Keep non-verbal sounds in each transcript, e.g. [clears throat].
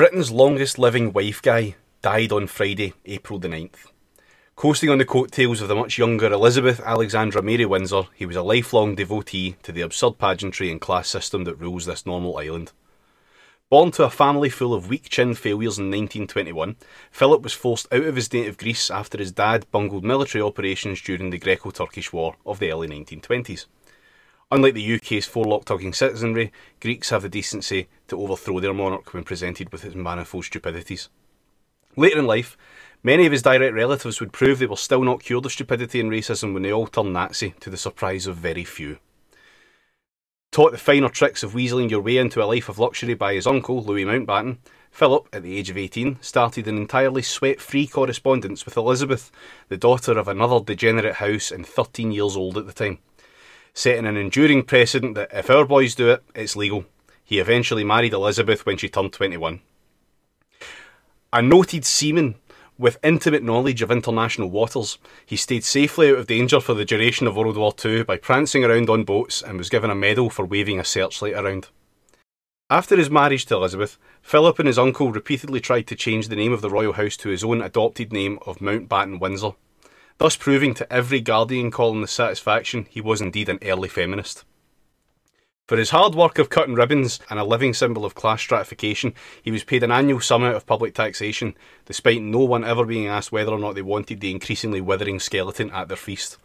Britain's longest living wife guy died on Friday, April the 9th. Coasting on the coattails of the much younger Elizabeth Alexandra Mary Windsor, he was a lifelong devotee to the absurd pageantry and class system that rules this normal island. Born to a family full of weak chinned failures in 1921, Philip was forced out of his native Greece after his dad bungled military operations during the Greco Turkish War of the early 1920s. Unlike the UK's forelock tugging citizenry, Greeks have the decency to overthrow their monarch when presented with his manifold stupidities. Later in life, many of his direct relatives would prove they were still not cured of stupidity and racism when they all turned Nazi, to the surprise of very few. Taught the finer tricks of weaseling your way into a life of luxury by his uncle, Louis Mountbatten, Philip, at the age of 18, started an entirely sweat free correspondence with Elizabeth, the daughter of another degenerate house and 13 years old at the time setting an enduring precedent that if our boys do it, it's legal. He eventually married Elizabeth when she turned 21. A noted seaman with intimate knowledge of international waters, he stayed safely out of danger for the duration of World War II by prancing around on boats and was given a medal for waving a searchlight around. After his marriage to Elizabeth, Philip and his uncle repeatedly tried to change the name of the royal house to his own adopted name of Mountbatten Windsor thus proving to every Guardian columnist's satisfaction he was indeed an early feminist. For his hard work of cutting ribbons and a living symbol of class stratification, he was paid an annual sum out of public taxation, despite no one ever being asked whether or not they wanted the increasingly withering skeleton at their feast.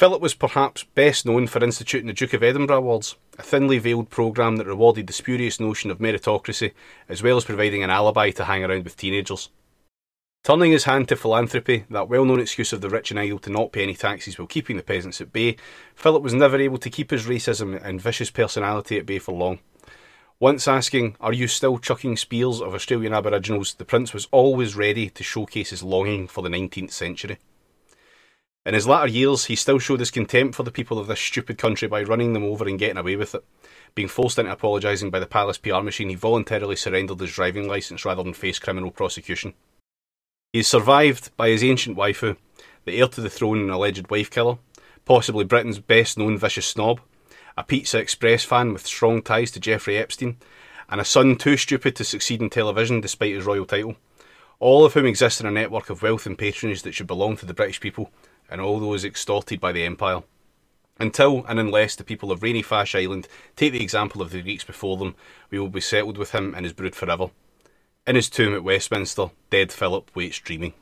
Philip was perhaps best known for instituting the Duke of Edinburgh Awards, a thinly veiled programme that rewarded the spurious notion of meritocracy, as well as providing an alibi to hang around with teenagers. Turning his hand to philanthropy, that well known excuse of the rich and idle to not pay any taxes while keeping the peasants at bay, Philip was never able to keep his racism and vicious personality at bay for long. Once asking, Are you still chucking spears of Australian Aboriginals? the Prince was always ready to showcase his longing for the 19th century. In his latter years, he still showed his contempt for the people of this stupid country by running them over and getting away with it. Being forced into apologising by the palace PR machine, he voluntarily surrendered his driving licence rather than face criminal prosecution. He is survived by his ancient waifu, the heir to the throne and alleged wife killer, possibly Britain's best known vicious snob, a Pizza Express fan with strong ties to Jeffrey Epstein, and a son too stupid to succeed in television despite his royal title, all of whom exist in a network of wealth and patronage that should belong to the British people and all those extorted by the Empire. Until and unless the people of rainy Fash Island take the example of the Greeks before them, we will be settled with him and his brood forever. In his tomb at Westminster, dead Philip waits dreaming.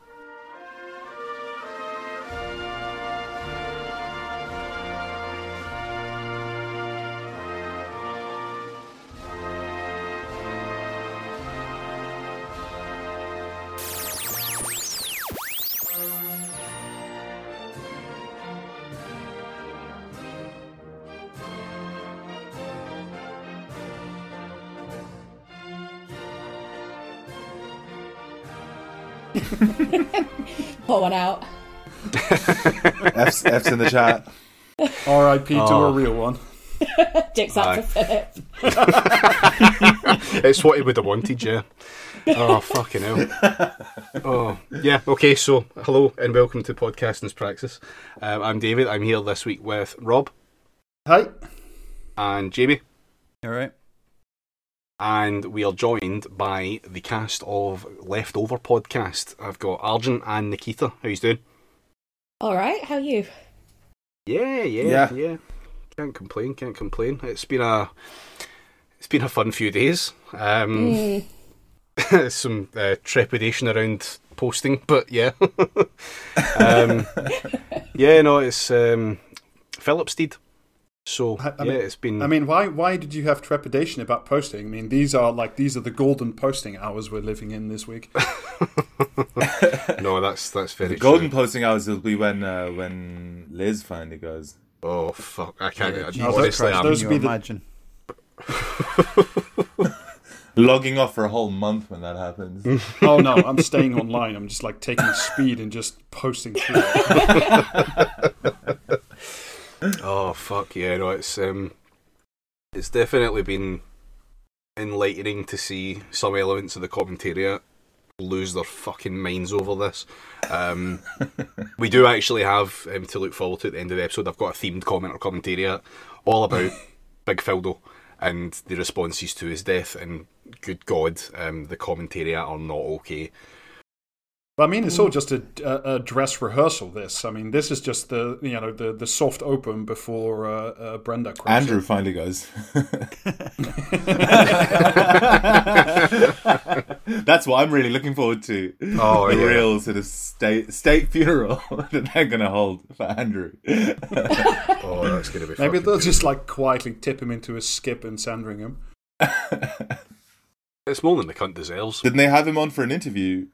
[laughs] Pull one out. F's, F's in the chat. R.I.P. to a real one. [laughs] Dicks up to Philip. [laughs] it's what he would have wanted, yeah. Oh, fucking hell. Oh, yeah, okay, so hello and welcome to Podcasting's Praxis. Um, I'm David. I'm here this week with Rob Hi. and Jamie, All right. And we are joined by the cast of Leftover Podcast. I've got Arjun and Nikita. How you doing? All right, how are you? Yeah, yeah, Yeah. yeah. Can't complain. Can't complain. It's been a it's been a fun few days. Um, [laughs] some uh, trepidation around posting, but yeah, [laughs] um, [laughs] yeah. No, it's um, Phillips did. So I- I yeah, mean- it's been. I mean, why why did you have trepidation about posting? I mean, these are like these are the golden posting hours we're living in this week. [laughs] [laughs] no, that's that's very The golden true. posting hours will be when uh, when Liz finally goes. Oh fuck! I can't. Yeah, I- Jesus honestly, Christ, I'm, those Can would you be the- imagine? [laughs] Logging off for a whole month when that happens. oh no, I'm staying online. I'm just like taking speed and just posting through. it. Oh fuck yeah! No, it's um, it's definitely been enlightening to see some elements of the commentariat lose their fucking minds over this. Um, [laughs] we do actually have um, to look forward to at the end of the episode. I've got a themed comment or commentariat all about [laughs] Big Fildo. and the responses to his death. And good God, um, the commentary are not okay. But I mean, it's all just a, a, a dress rehearsal. This, I mean, this is just the you know the, the soft open before uh, uh, Brenda. cracks Andrew it. finally goes. [laughs] That's what I'm really looking forward to. Oh, the yeah. real sort of state state funeral [laughs] that they're gonna hold for Andrew. [laughs] Oh, that's going to be Maybe they'll good. just like quietly tip him into a skip and in Sandringham. It's more than the cunt deserves. Didn't they have him on for an interview?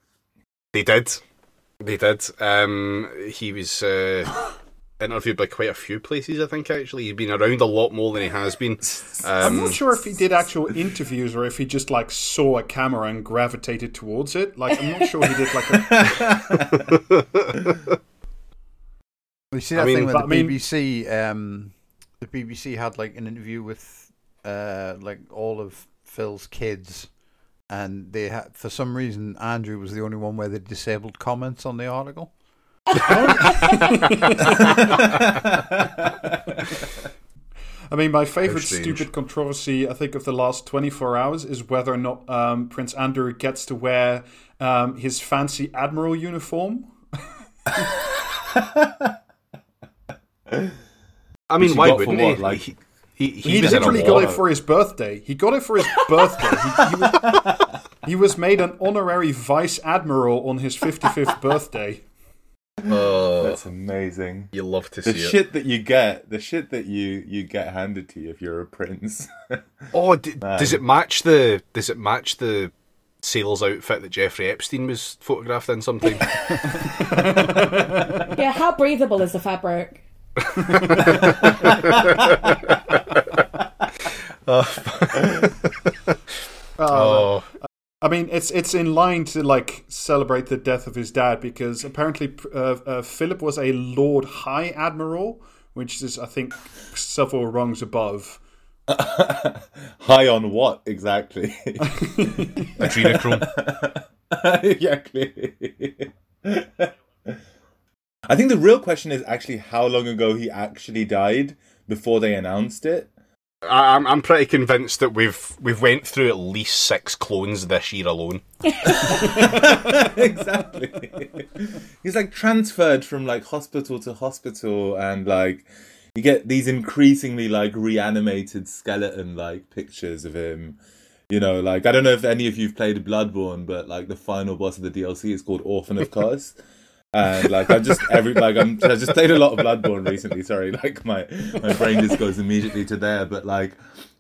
They did. They did. Um, he was uh, [gasps] interviewed by quite a few places, I think, actually. He's been around a lot more than he has been. I'm Um, not sure if he did actual interviews or if he just like saw a camera and gravitated towards it. Like I'm not sure he did like a [laughs] You see I that mean, thing with but the I mean- BBC? Um, the BBC had like an interview with uh, like all of Phil's kids, and they had for some reason Andrew was the only one where they disabled comments on the article. [laughs] I mean, my favorite stupid controversy, I think, of the last 24 hours is whether or not um, Prince Andrew gets to wear um, his fancy admiral uniform. [laughs] I mean, Which he why for wouldn't what, he? like- he, he, he, He was in a literally got it for his birthday. He got it for his birthday. He, he, was, he was made an honorary vice admiral on his 55th birthday. Oh, That's amazing. you love to The see it. The shit that you get, the shit that you you get handed to you if you're a prince. [laughs] Oh, d- does it match the? Does it match the sailor's outfit that Jeffrey Epstein was photographed in sometime? [laughs] Yeah, how breathable is the fabric? [laughs] oh, I mean, it's it's in line to like celebrate the death of his dad because apparently uh, uh, Philip was a Lord High Admiral, which is I think several rungs above. [laughs] High on what exactly? [laughs] adrenochrome. exactly. I think the real question is actually how long ago he actually died before they announced it. I- I'm I'm pretty convinced that we've we've went through at least six clones this year alone. [laughs] [laughs] exactly. He's like transferred from like hospital to hospital and like you get these increasingly like reanimated skeleton like pictures of him. You know, like I don't know if any of you've played Bloodborne, but like the final boss of the DLC is called Orphan of [laughs] Kos. And like I just every like I'm I just played a lot of Bloodborne recently. Sorry, like my my brain just goes immediately to there. But like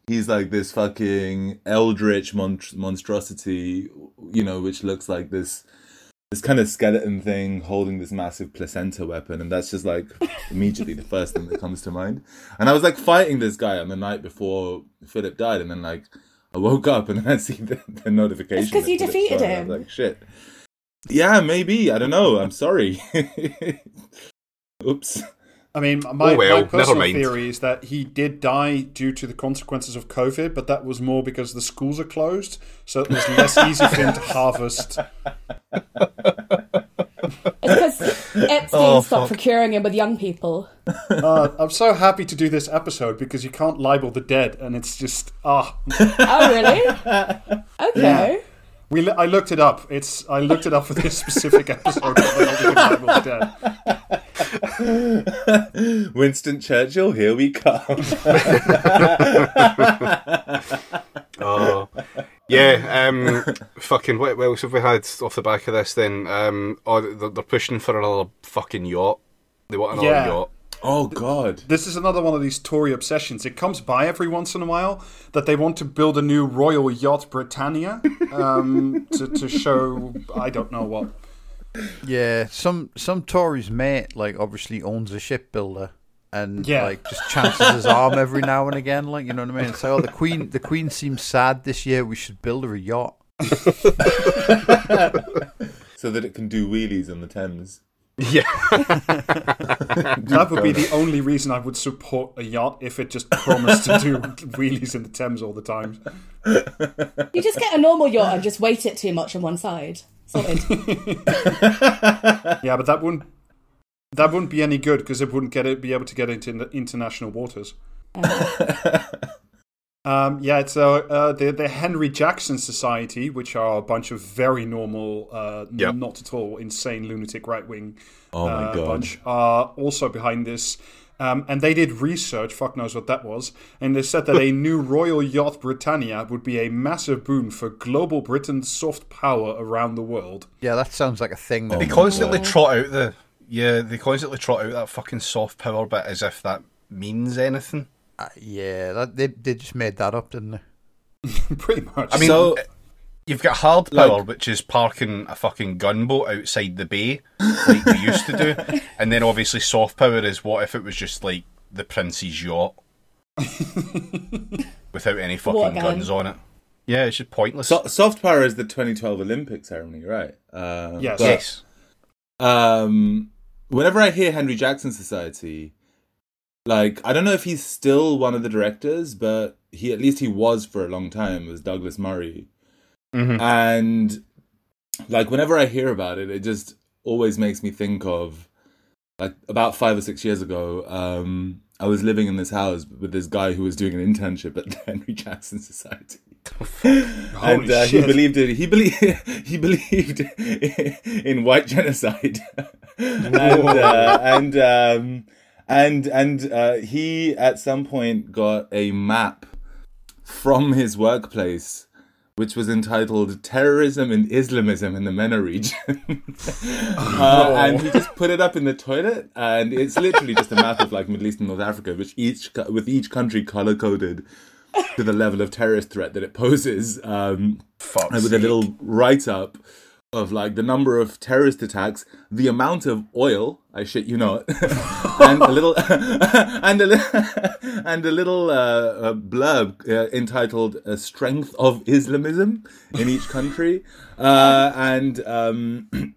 he's like this fucking eldritch mon- monstrosity, you know, which looks like this this kind of skeleton thing holding this massive placenta weapon, and that's just like immediately the first thing that comes to mind. And I was like fighting this guy on the night before Philip died, and then like I woke up and [laughs] I see the, the notification. It's 'cause that you defeated him. was like shit. Yeah, maybe. I don't know. I'm sorry. [laughs] Oops. I mean, my, Oh, well, my personal theory is that he did die due to the consequences of COVID, but that was more because the schools are closed, so it was less easy for him to [laughs] harvest. It's because Epstein Oh, stopped fuck. procuring him with young people. Uh, I'm so happy to do this episode because you can't libel the dead, and it's just ah. Oh, really? [laughs] Okay. We I looked it up. It's I looked it up for this specific [laughs] episode. whether or not we can libel the. [laughs] Winston Churchill, here we come. [laughs] Oh, yeah. Um, fucking. What, what else have we had off the back of this? Then, um, oh, they're, they're pushing for another fucking yacht. They want another Yeah. yacht. Oh God. This is another one of these Tory obsessions. It comes by every once in a while that they want to build a new royal yacht Britannia um, [laughs] to, to show I don't know what. Yeah, some some Tories mate like obviously owns a shipbuilder and Yeah. like just chances his arm every now and again, like you know what I mean. It's like, oh, the Queen the Queen seems sad this year. We should build her a yacht. [laughs] So that it can do wheelies on the Thames. Yeah. [laughs] That would be the only reason I would support a yacht if it just promised to do [laughs] wheelies in the Thames all the time. You just get a normal yacht and just weight it too much on one side. Sorted. [laughs] Yeah, but that wouldn't that wouldn't be any good because it wouldn't get it be able to get into international waters. Um, yeah, it's uh, uh, the the Henry Jackson Society, which are a bunch of very normal, uh, Yep. not at all insane lunatic right wing Oh my uh, God. bunch, are also behind this. Um, and they did research, fuck knows what that was, and they said that a [laughs] new Royal Yacht Britannia would be a massive boon for global Britain's soft power around the world. Yeah, that sounds like a thing. That They constantly God. trot out the yeah, they constantly trot out that fucking soft power bit as if that means anything. Uh, yeah, that, they they just made that up, didn't they? [laughs] Pretty much. I mean, So- you've got hard power, Like- which is parking a fucking gunboat outside the bay, like we used to do, [laughs] and then obviously soft power is what if it was just like the prince's yacht [laughs] without any fucking guns on it. Yeah, it's just pointless. So- soft power is the 2012 Olympic ceremony, right? Uh, Yes. but, yes, Um, whenever I hear Henry Jackson Society, like I don't know if he's still one of the directors, but he at least he was for a long time. Was Douglas Murray, Mhm. and like whenever I hear about it, it just always makes me think of like about five or six years ago. Um, I was living in this house with this guy who was doing an internship at [laughs] the Henry Jackson Society. [laughs] and uh, he believed it. [laughs] He believed he believed in white genocide, and uh, and um, and and uh, he at some point got a map from his workplace, which was entitled "Terrorism and Islamism in the MENA region," [laughs] uh, and he just put it up in the toilet, and it's literally just a map of like Middle East and North Africa, which each with each country color coded to the level of terrorist threat that it poses. Um, and with a little write up of like the number of terrorist attacks, the amount of oil, I shit you not, [laughs] and a little [laughs] and a li- [laughs] and a little uh, uh, blurb uh, entitled uh, "Strength of Islamism" in each country, uh, and. Um, [clears throat]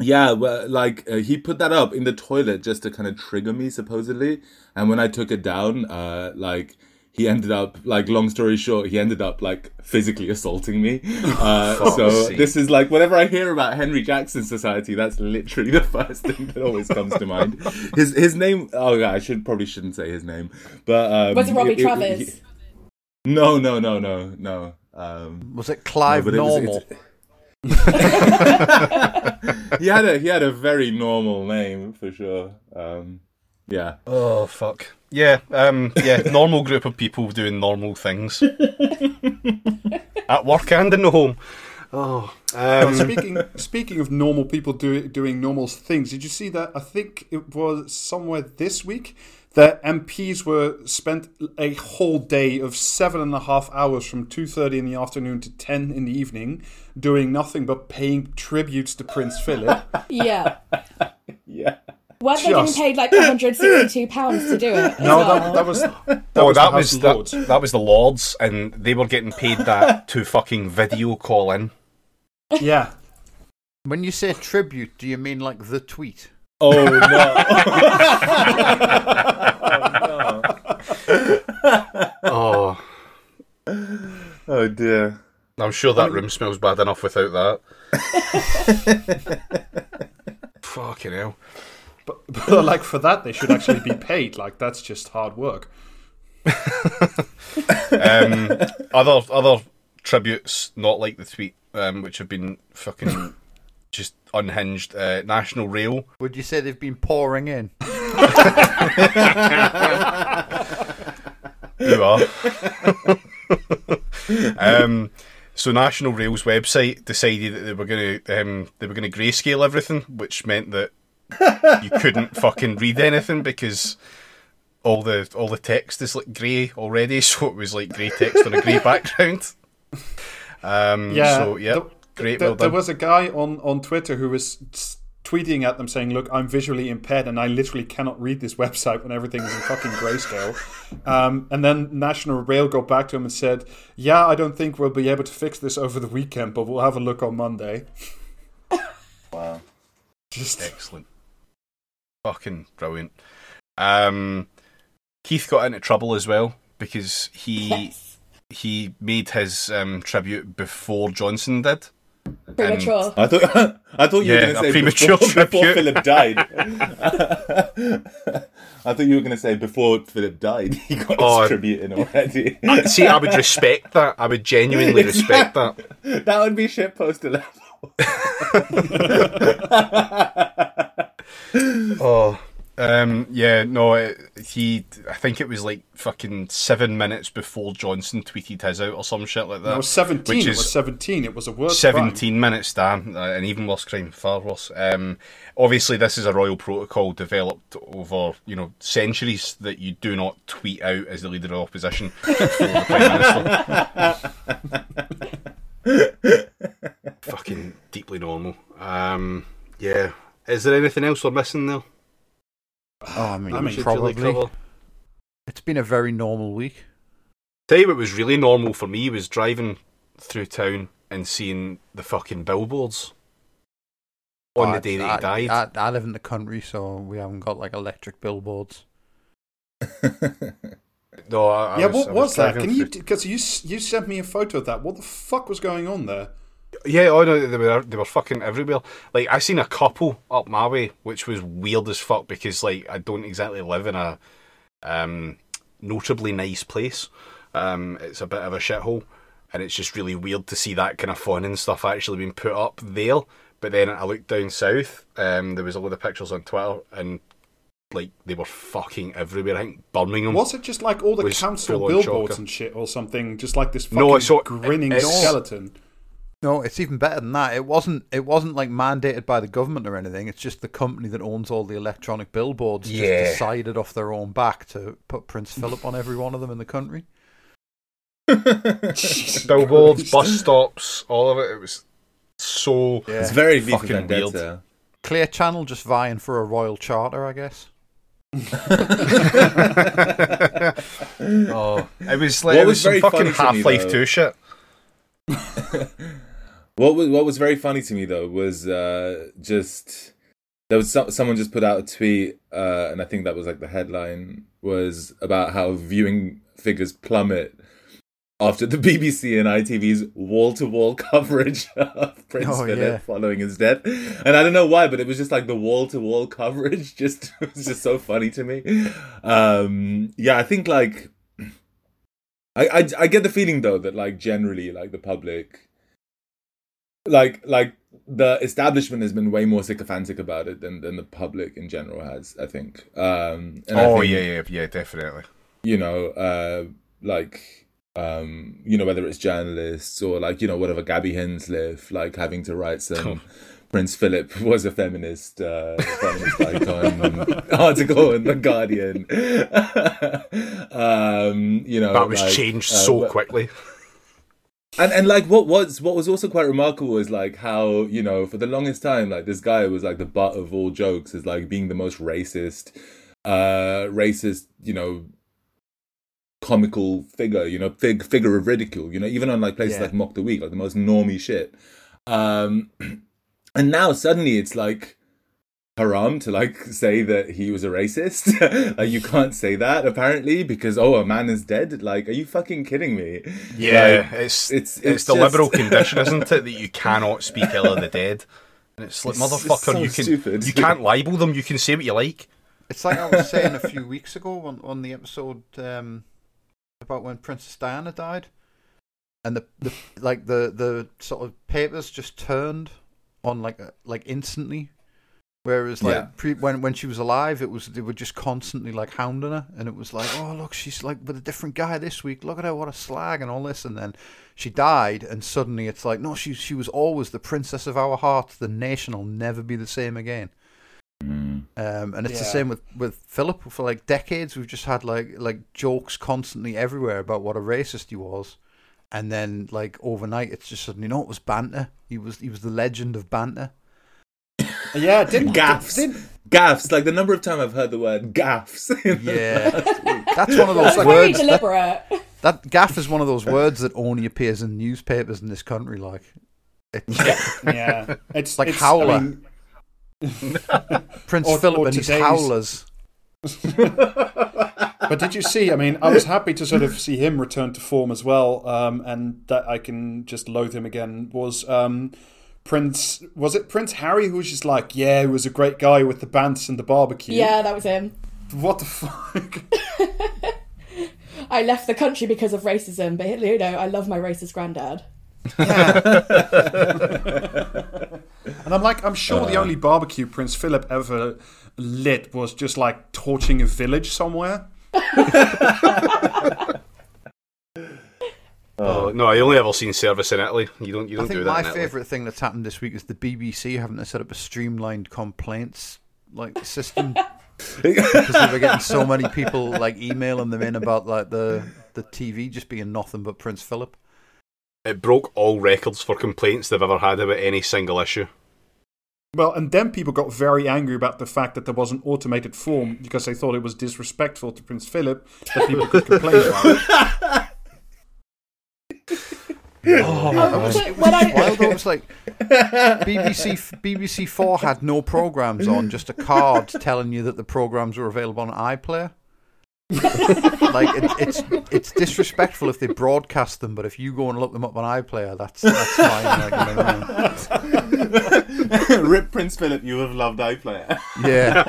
Yeah, well, like uh, he put that up in the toilet just to kind of trigger me, supposedly. And when I took it down, uh, like he ended up, like long story short, he ended up like physically assaulting me. [laughs] Uh, so Fuck's this is like whenever I hear about Henry Jackson Society, that's literally [laughs] the first thing that always comes to mind. His his name. Oh yeah, I should probably shouldn't say his name, but um, Was it Robbie it- it- Travers? he- no, no, no, no, no. Um, Was it Clive but it was- Normal? [laughs] he had a he had a very normal name for sure. Um, yeah. Oh fuck. Yeah, um, yeah, [laughs] normal group of people doing normal things [laughs] at work and in the home. Oh, um, [laughs] speaking speaking of normal people do, doing normal things, did you see that? I think it was somewhere this week that MPs were spent a whole day of seven and a half hours from two thirty in the afternoon to ten in the evening, doing nothing but paying tributes to Prince Philip. Yeah. Yeah. Weren't they getting paid like 162 pounds to do it? [laughs] No, well? that, that was that oh, was the that was of that, Lords. that was the Lords, and they were getting paid that [laughs] to fucking video call in. Yeah, When you say tribute, do you mean like the tweet? Oh no. [laughs] Oh, oh, oh dear. I'm sure that um, room smells bad enough without that. Fucking hell. But, [laughs] but like for that they should actually be paid. Like that's just hard work. Um, other other tributes, not like the tweet, um, which have been fucking [laughs] just unhinged. Uh, National Rail. Would you say they've been pouring in? [laughs] You are. um, so National Rail's website decided that they were going to um, they were going to grayscale everything, which meant that you couldn't fucking read anything because all the all the text is like grey already. [laughs] So it was like grey text on a grey background. Um, Yeah. So yeah, the- great. There, well there was a guy on, on Twitter who was tweeting at them saying, "Look, I'm visually impaired and I literally cannot read this [laughs] website when everything is in fucking grayscale." Um, and then National Rail got back to him and said, "Yeah, I don't think we'll be able to fix this over the weekend, but we'll have a look on Monday." Wow. Just Excellent. Fucking brilliant. Um, Keith got into trouble as well because he Yes. he made his um, tribute before Johnson did. Premature. I thought I thought [laughs] you Yeah, were going to say premature before, before. Philip died. I thought you were going [laughs] to [laughs] say before Philip died, he got Oh. his tribute in already. See, I would respect that. I would genuinely respect that. that would be shit poster level. [laughs] Oh, um, yeah, no, it, he. I think it was like fucking seven minutes before Johnson tweeted his out or some shit like that. It was 17. Which It is was 17. It was a worse 17 minutes, Dan, uh, an even worse crime, far worse. Um, obviously, this is a royal protocol developed over you know centuries that you do not tweet out as the leader of opposition [laughs] the prime minister. [laughs] Fucking deeply normal. Um, yeah. Is there anything else we're missing though? Ah, oh, I mean, I mean, probably. really? It's been a very normal week. Tell you what was really normal for me was driving through town and seeing the fucking billboards on Oh, the day that he died. I, I live in the country, so we haven't got like electric billboards. [laughs] no, I, I Yeah, was, what I was that? driving Can you because you you sent me a photo of that? What the fuck was going on there? Yeah, oh no, they were they were fucking everywhere. Like I seen a couple up my way, which was weird as fuck because like I don't exactly live in a um notably nice place. Um, it's a bit of a shithole, and it's just really weird to see that kind of fun and stuff actually being put up there. But then I looked down south, um, there was a lot of pictures on Twitter, and like they were fucking everywhere. I think Birmingham. Was it just like all the council billboards and shit, or something? Just like this fucking No, so- grinning it's- skeleton. No, it's even better than that. It wasn't. It wasn't like mandated by the government or anything. It's just the company that owns all the electronic billboards Yeah. just decided off their own back to put Prince Philip on every one of them in the country. [laughs] billboards, bus stops, all of it. It was so Yeah. It's very V for Fucking Vendetta. Clear Channel just vying for a royal charter, I guess. [laughs] Oh, it was like What it was was some fucking funny to me, Half Life though- Two shit. [laughs] What was what was very funny to me though was uh, just there was some, someone just put out a tweet, uh, and I think that was like the headline was about how viewing figures plummet after the [laughs] BBC and ITV's wall to wall [laughs] coverage of Prince Oh, Philip yeah. following his death, and I don't know why, but it was just like the wall to wall coverage just [laughs] was just so funny to me. Um, yeah, I think like. I, I, I get the feeling though that like generally like the public like like the establishment has been way more sycophantic about it than, than the public in general has i think um and I oh think, yeah, yeah, yeah, definitely. you know uh like um you know whether it's journalists or like you know whatever gaby hinsliff like having to write some prince philip was a feminist uh feminist icon [laughs] article in the guardian [laughs] um you know That was like, changed uh, so wh- quickly. And and like what was what was also quite remarkable is like how you know for the longest time like this guy was like the butt of all jokes as like being the most racist uh racist you know comical figure you know fig figure of ridicule you know even on like places Yeah. like mock the week like the most normie shit um [clears throat] and now suddenly it's like haram to like say that he was a racist like [laughs] you can't say that apparently because oh a man is dead like are you fucking kidding me Yeah, Like, it's it's- it's it's the just- liberal [laughs] condition, isn't it, that you cannot speak ill of the dead. And it's like It's- it's motherfucker, so you can stupid. you can't libel them. You can say what you like. It's like I was [laughs] saying a few weeks ago on, on the episode um, about when Princess Diana died, and the, the like the the sort of papers just turned on like uh, like instantly. Whereas like Yeah. pre, when when she was alive, it was they were just constantly like hounding her, and it was like, oh look, she's like with a different guy this week. Look at her, what a slag, and all this. And then she died, and suddenly it's like, no, she she was always the princess of our hearts. The nation will never be the same again. Mm. Um, and it's the same with, with Philip. For like decades, we've just had like like jokes constantly everywhere about what a racist he was, and then like overnight, it's just suddenly no, it was banter. He was he was the legend of banter. Yeah, didn't gaffs Did, gaffs like the number of times i've heard the word gaffs [laughs] Yeah, that's one of those It's very deliberate. That gaff is one of those words that only appears in newspapers in this country. Like, it's yeah, it's Like it's, howler. I mean, [laughs] Prince Or- Philip or and his howlers. [laughs] but did you see? I mean, I was happy to sort of see him return to form as well, um, and that I can just loathe him again. Was um, Prince was it Prince Harry who was just like, yeah, he was a great guy with the bands and the barbecue. Yeah, that was him. What the fuck? [laughs] [laughs] I left the country because of racism, but you know, I love my racist granddad. [laughs] And I'm like, I'm sure the uh. only barbecue Prince Philip ever lit was just like torching a village somewhere. Oh, um, no, I only ever seen service in Italy. You don't, you I don't do think that. my in Italy. favourite thing that's happened this week is the BBC having to set up a streamlined complaints like system [laughs] because they were getting so many people like emailing them in about like the the TV just being nothing but Prince Philip. It broke all records for complaints they've ever had about any single issue. Well, and then people got very angry about the fact that there was an automated form because they thought it was disrespectful to Prince Philip that people could complain about. [laughs] it. Um, so when I, While though, it was like BBC BBC Four had no programs on, just a card telling you that the programs were available on iPlayer. [laughs] like it, it's it's disrespectful if they broadcast them, but if you go and look them up on iPlayer, that's that's fine. Like, [laughs] you know what I mean? Rip Prince Philip, you have loved iPlayer. Yeah.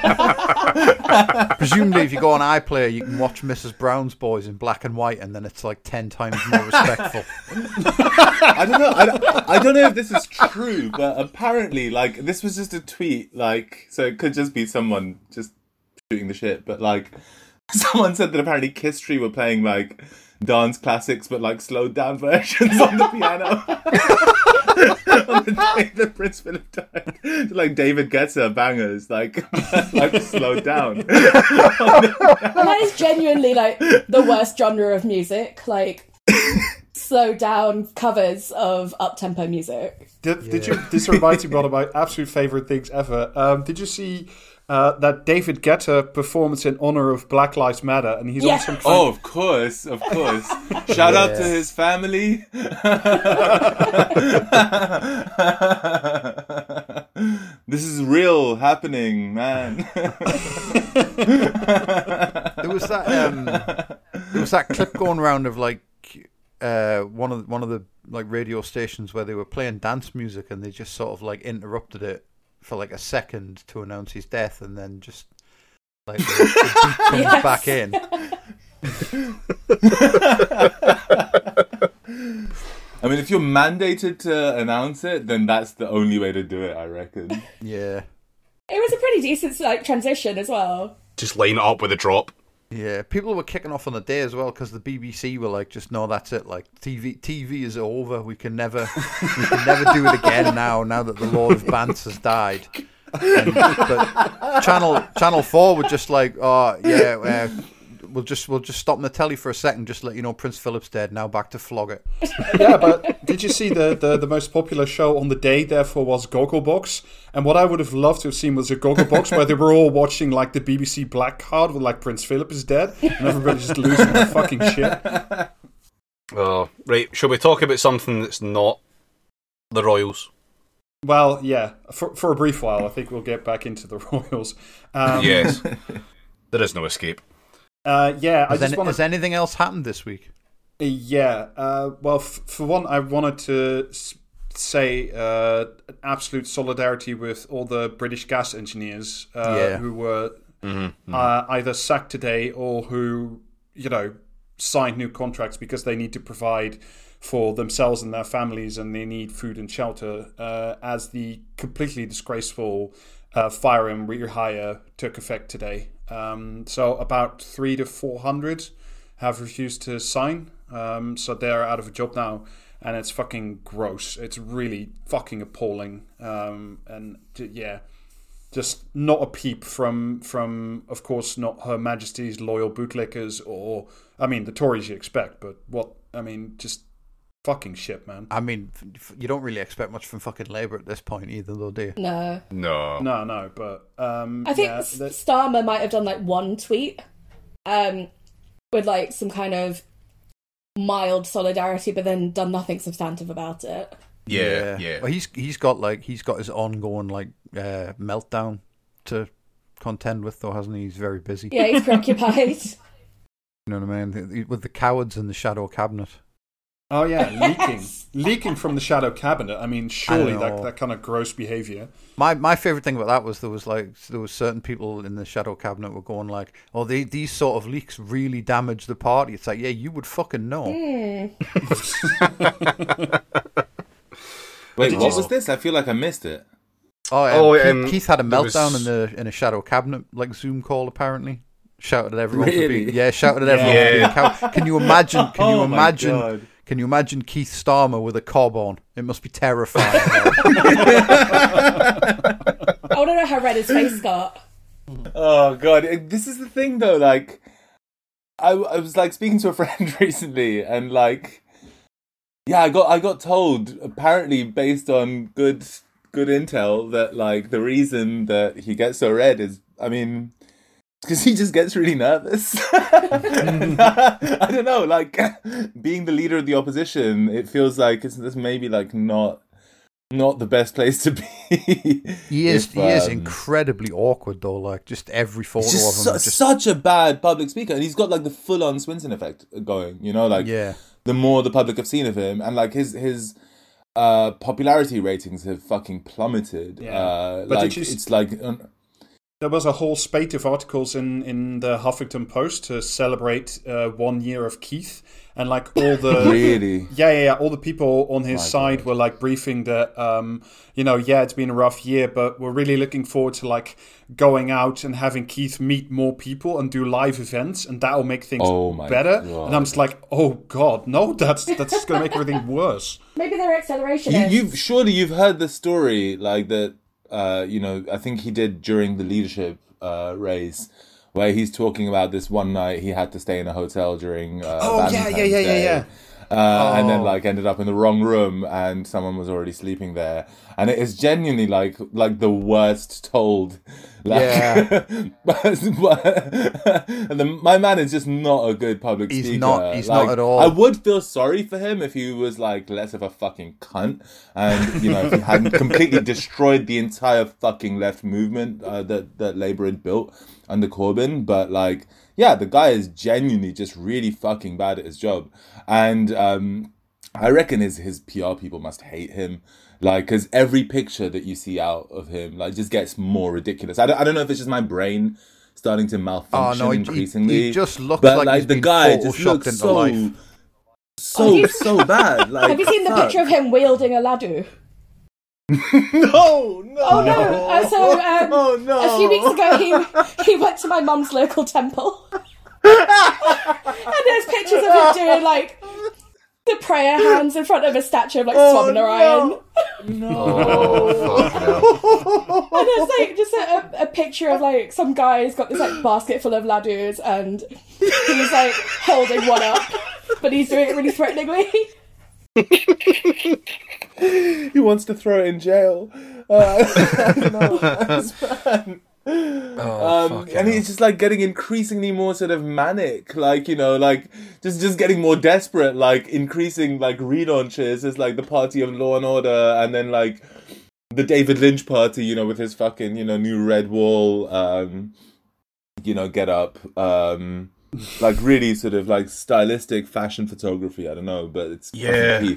[laughs] Presumably, if you go on iPlayer, you can watch Mrs. Brown's Boys in black and white, and then it's like ten times more respectful. [laughs] I don't know. I don't, I don't know if this is true, but apparently, like, this was just a tweet. Like, so it could just be someone just shooting the shit. But like, [laughs] someone said that apparently Kisstory were playing like dance classics, but like slowed down versions on the piano. [laughs] on the day that Prince Philip died, like David Guetta bangers, like [laughs] like slowed down. [laughs] that is genuinely like the worst genre of music. Like slow down covers of up tempo music. Did, did you? This reminds me of one of my absolute favorite things ever. Um, did you see uh, that David Guetta performance in honor of Black Lives Matter? And he's Yes. on some kind Oh, of course, of course. Shout out to his family. [laughs] this is real happening, man. [laughs] There was that um, there was that clip going around of like uh, one of the, one of the like radio stations where they were playing dance music and they just sort of like interrupted it for like a second to announce his death and then just like the, the beat comes Yes. back in. I mean, if you're mandated to announce it, then that's the only way to do it, I reckon. Yeah, It was a pretty decent like transition as well. Just line it up with a drop. Yeah. People were kicking off on the day as well because the BBC were like, just no, that's it. Like TV, TV is over. We can never, we can never do it again now. Now that the Lord of Bants has died. And, but Channel Channel Four were just like, oh yeah, uh, we'll just we'll just stop on the telly for a second, just let you know Prince Philip's dead. Now back to flog it. [laughs] yeah, but did you see the, the, the most popular show on the day? Therefore, was Gogglebox, and what I would have loved to have seen was a Gogglebox where they were all watching like the BBC Black Card with like Prince Philip is dead, and everybody's just losing their fucking shit. [laughs] Oh, right. Shall we talk about something that's not the Royals? Well, yeah, for for a brief while, I think we'll get back into the [laughs] Royals. Um, yes. there is no escape. Uh, yeah, I Has, just any, want has anything else happened this week? Yeah. Uh, well, f- for one, I wanted to say uh, absolute solidarity with all the British gas engineers uh, Yeah. who were uh, either sacked today or who, you know, signed new contracts because they need to provide for themselves and their families and they need food and shelter uh, as the completely disgraceful uh, fire and rehire took effect today. Um, so about three to four hundred have refused to sign. Um, so they're out of a job now, and it's fucking gross. It's really fucking appalling. Um, and yeah, just not a peep from from of course not Her Majesty's loyal bootlickers or I mean the Tories you expect, but what I mean just fucking shit, man. I mean, f- f- you don't really expect much from fucking Labour at this point either, though, do you? No, No. No, no, but um, I think yeah, that- Starmer might have done like one tweet, um, with like some kind of mild solidarity, but then done nothing substantive about it. Yeah, yeah. Well, he's he's got like he's got his ongoing like uh, meltdown to contend with, though, hasn't he? He's very busy. Yeah, he's preoccupied. [laughs] You know what I mean? With the cowards in the shadow cabinet. Oh yeah, [laughs] leaking, leaking from the shadow cabinet. I mean, surely that that kind of gross behavior. My my favorite thing about that was there was like there was certain people in the shadow cabinet were going like, oh, they, these sort of leaks really damage the party. It's like, yeah, you would fucking know. [laughs] Wait, Did what you- was this? I feel like I missed it. Oh, um, Oh, Keith, um, Keith had a meltdown was- in the in a shadow cabinet like Zoom call apparently. Shouted at everyone for being yeah, shouted at everyone Yeah. for being cow- Can you imagine? Can you [laughs] Oh my imagine? God. Can you imagine Keith Starmer with a cob on? It must be terrifying. [laughs] [laughs] I want to know how red his face got. Oh god, this is the thing though. Like, I I was like speaking to a [laughs] friend recently, and like, yeah, I got I got told apparently based on good good intel that like the reason that he gets so red is, I mean. Because he just gets really nervous. [laughs] I don't know, like [laughs] being the leader of the opposition, it feels like it's this maybe like not not the best place to be. he is If, he is um, incredibly awkward though. Like just every photo just, of him. su- just such a bad public speaker, and he's got like the full-on Swinson effect going. You know, like yeah. the more the public have seen of him, and like his his uh popularity ratings have fucking plummeted. Yeah. Uh, But did like you it's like There was a whole spate of articles in, in the Huffington Post to celebrate uh, one year of Keith, and like all the [laughs] really. Yeah, yeah, yeah. All the people on his My side God. were like briefing that, um, you know, yeah, it's been a rough year, but we're really looking forward to like going out and having Keith meet more people and do live events, and that'll make things Oh better. God. And I'm just like, oh god, no, that's that's gonna make everything worse. Maybe they're acceleration. You, you've surely you've heard the story like that. Uh, you know, I think he did during the leadership uh, race, where he's talking about this one night he had to stay in a hotel during. Uh, Oh, yeah, yeah, yeah, yeah, Day. yeah. Uh, And then Oh. like ended up in the wrong room, and someone was already sleeping there, and it is genuinely like like the worst told. Like, Yeah. [laughs] but, but- and [laughs] the, my man is just not a good public He's speaker. not- he's Like, not at all. I would feel sorry for him if he was like less of a fucking cunt, and you know if he hadn't completely destroyed the entire fucking left movement uh, that that Labour had built under Corbyn. But like, yeah, the guy is genuinely just really fucking bad at his job, and um, I reckon his his PR people must hate him. Like, because every picture that you see out of him, like, just gets more ridiculous. I don't, I don't know if it's just my brain starting to malfunction Oh malfunction no, he, he, increasingly. he just looks but like, like he's the been guy just photoshopped looks into so life. so Have you- so [laughs] bad. Like, Have you seen the fuck. picture of him wielding a ladu? [laughs] No, no. Oh no! Uh, so [laughs] um, Oh, no. a few weeks ago, he he went to my mum's local temple, and there's pictures of him doing like the prayer [laughs] hands in front of a statue of like Oh, Swaminarayan. [laughs] Oh, fucking hell. And it's like just a, a picture of like some guy who's got this like basket full of ladus and he's like holding one up, but he's doing it really threateningly. [laughs] He wants to throw it in jail. Uh, I don't know. That's bad. Oh, Um, and he's just like getting increasingly more sort of manic, like you know, like just just getting more desperate, like increasing like relaunches as like the party of law and order, and then like the David Lynch party, you know, with his fucking you know new red wall, um, you know, get up, um, like really sort of like stylistic fashion photography. I don't know, but it's Yeah.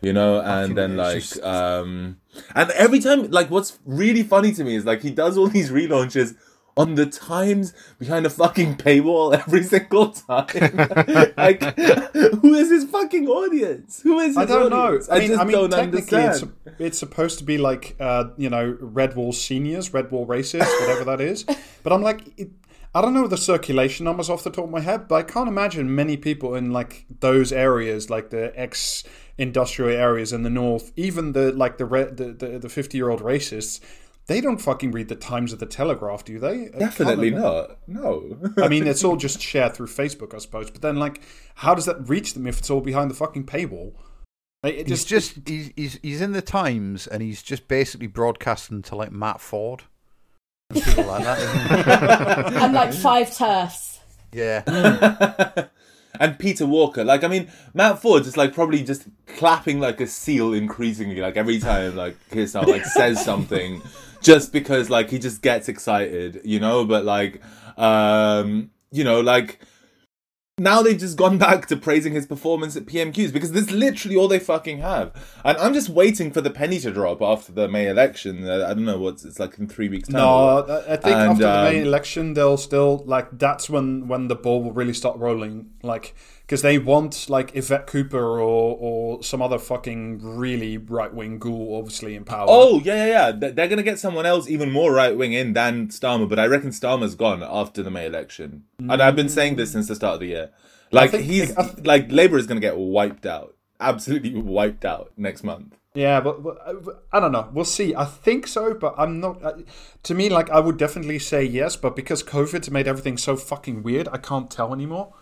You know, and then like um, and every time, like, what's really funny to me is like he does all these relaunches on the times behind a fucking paywall every [laughs] single time. [laughs] like, who is his fucking audience? Who is his I don't know. audience? I mean, just I mean, don't technically, it's, understand. it's supposed to be like, uh, you know, Red Wall seniors, Red Wall racists, whatever that is. [laughs] But I'm like, it, I don't know the circulation numbers off the top of my head, but I can't imagine many people in like those areas, like the ex-industrial areas in the north, even the like the re- the the the fifty-year-old racists. They don't fucking read the Times of the Telegraph, do they? Uh, Definitely ima- not. No. I mean, [laughs] it's all just shared through Facebook, I suppose. But then, like, how does that reach them if it's all behind the fucking paywall? Like, It He's just he's, he's he's in the Times and he's just basically broadcasting to like Matt Forde and people like that. Isn't [laughs] [laughs] and like five TERFs. Yeah, and Peter Walker, like I mean, Matt Forde is like probably just clapping like a seal increasingly, like every time like Kirsten like says [laughs] something, just because like he just gets excited, you know. But like, um, you know, like now they've just gone back to praising his performance at PMQs because this is literally all they fucking have. And I'm just waiting for the penny to drop after the May election. Uh, I don't know what's it's like in three weeks' time. No, I think And, after the May um, election, they'll still like that's when when the ball will really start rolling. Like because they want like Yvette Cooper or or some other fucking really right wing ghoul, obviously in power. Oh yeah, yeah, yeah. They're gonna get someone else even more right wing in than Starmer, but I reckon Starmer's gone after the May election, and I've been saying this since the start of the year. Like think- he's I like Labour is gonna get wiped out, absolutely wiped out next month. Yeah, but, but uh, I don't know. We'll see. I think so, but I'm not. Uh, to me, like I would definitely say yes, but because COVID's made everything so fucking weird, I can't tell anymore.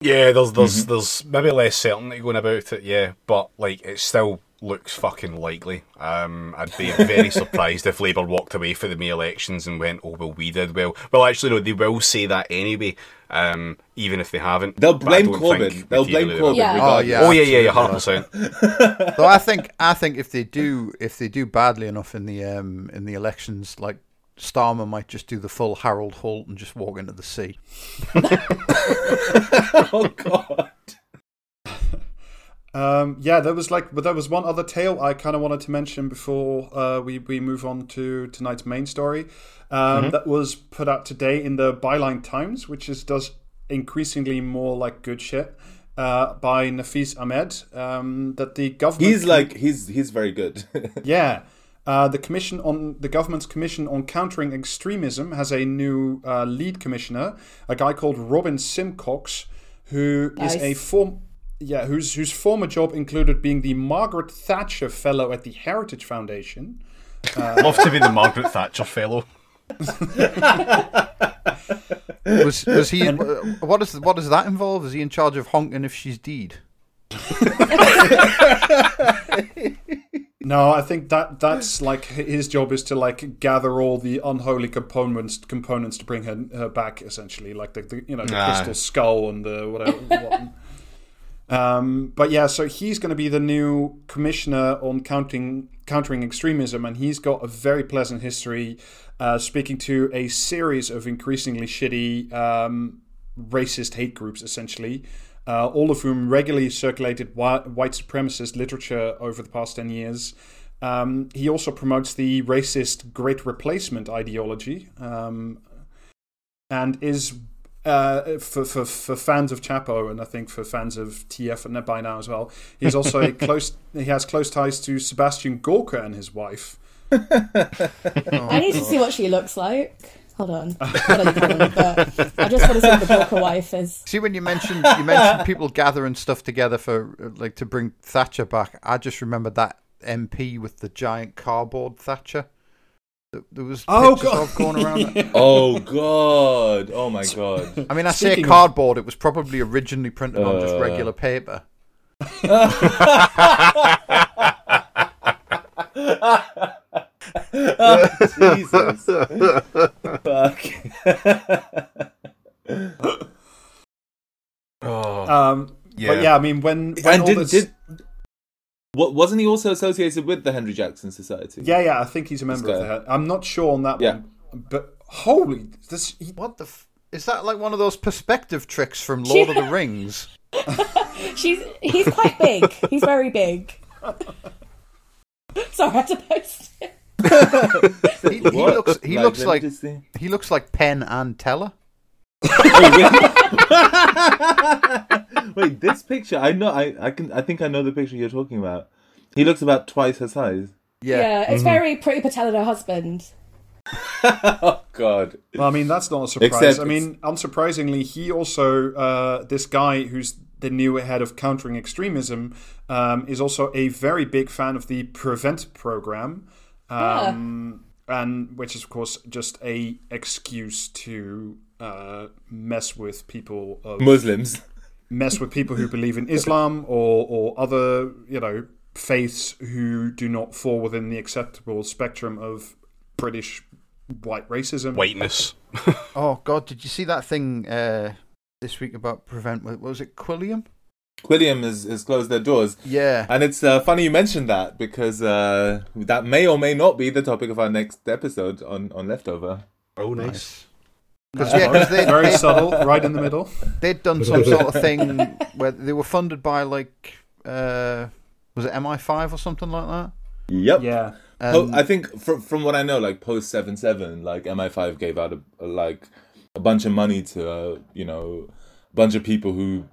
Yeah, there's there's there's maybe less certainty going about it, yeah, but like it still looks fucking likely. Um, I'd be very [laughs] surprised if Labour walked away for the May elections and went, "Oh well, we did well." Well, actually, no, they will say that anyway, um, even if they haven't. They'll blame Corbyn. They'll blame materially they will. Corbyn. Yeah. Oh, yeah. Oh yeah, yeah, yeah, hundred percent. [laughs] So I think I think if they do if they do badly enough in the um in the elections, like Starmer might just do the full Harold Holt and just walk into the sea. [laughs] oh god. [laughs] Um, yeah, there was like, but there was one other tale I kind of wanted to mention before uh, we we move on to tonight's main story. Um, That was put out today in the Byline Times, which is does increasingly more like good shit. Uh, by Nafeez Ahmed, um, that the government He's like he's he's very good. [laughs] Yeah. Uh, the commission on the government's commission on countering extremism has a new uh, lead commissioner, a guy called Robin Simcox, who is Nice. a form, yeah, whose whose former job included being the Margaret Thatcher Fellow at the Heritage Foundation. Love to be the Margaret Thatcher fellow. [laughs] Was was he? what is what does that involve? Is he in charge of honking if she's deed? [laughs] [laughs] No, I think that that's like his job is to like gather all the unholy components components to bring her, her back, essentially, like the, the you know the Ah. crystal skull and the whatever. [laughs] what. Um, but yeah, so he's going to be the new commissioner on counting countering extremism, and he's got a very pleasant history, uh, speaking to a series of increasingly shitty um, racist hate groups, essentially, uh, all of whom regularly circulated white, white supremacist literature over the past ten years. Um, he also promotes the racist Great Replacement ideology, um, and is uh, for, for for fans of Chapo and I think for fans of TF and by now as well. He's also a [laughs] close. He has close ties to Sebastian Gorka and his wife. [laughs] I need to see what she looks like. Hold on. Hold on, hold on, but I just want to see what the Walker wife is. See, when you mentioned you mentioned people gathering stuff together for uh, like to bring Thatcher back, I just remembered that MP with the giant cardboard Thatcher. There- There was Oh, pictures God. of going around. that. [laughs] oh god. Oh my god. I mean, I say Speaking of- cardboard. It was probably originally printed on just Uh. regular paper. [laughs] [laughs] [laughs] Jesus. Fuck. [laughs] Oh, Um, Yeah. But yeah, I mean, when, when and all did, this, did what wasn't he also associated with the Henry Jackson Society? yeah, yeah, I think he's a member of guy. that. I'm not sure on that Yeah. one, but holy, this he, What the? F- is that like one of those perspective tricks from Lord of the [laughs] Rings? She's he's quite big. He's very big. Sorry, I had to post it. [laughs] He, he looks. He Like, looks like. see. He looks like Penn and Teller. [laughs] Wait, this picture I know I, I can I think I know the picture you're talking about. He looks about twice her size. Yeah, Yeah. it's very Priti Patel and her husband. [laughs] oh god. Well, I mean, that's not a surprise. Except I mean, unsurprisingly, he also, uh, this guy who's the new head of countering extremism, um, is also a very big fan of the Prevent program, um, and which is, of course, just a excuse to uh, mess with people of Muslims. mess with people who believe in Islam or or other you know faiths who do not fall within the acceptable spectrum of British white racism. whiteness. Oh God! Did you see that thing uh, this week about prevent? What was it? Quilliam? Quilliam has, has closed their doors. Yeah. And it's uh, funny you mentioned that because uh, that may or may not be the topic of our next episode on, on Leftover. Oh, Nice. Because yeah, 'cause they, Very they, subtle, right in the middle. they'd done some sort of thing where they were funded by like uh, was it MI5 or something like that? Yep. Yeah. Po- I think from from what I know, like post seven seven, like MI5 gave out a, a like a bunch of money to uh, you know a bunch of people who w-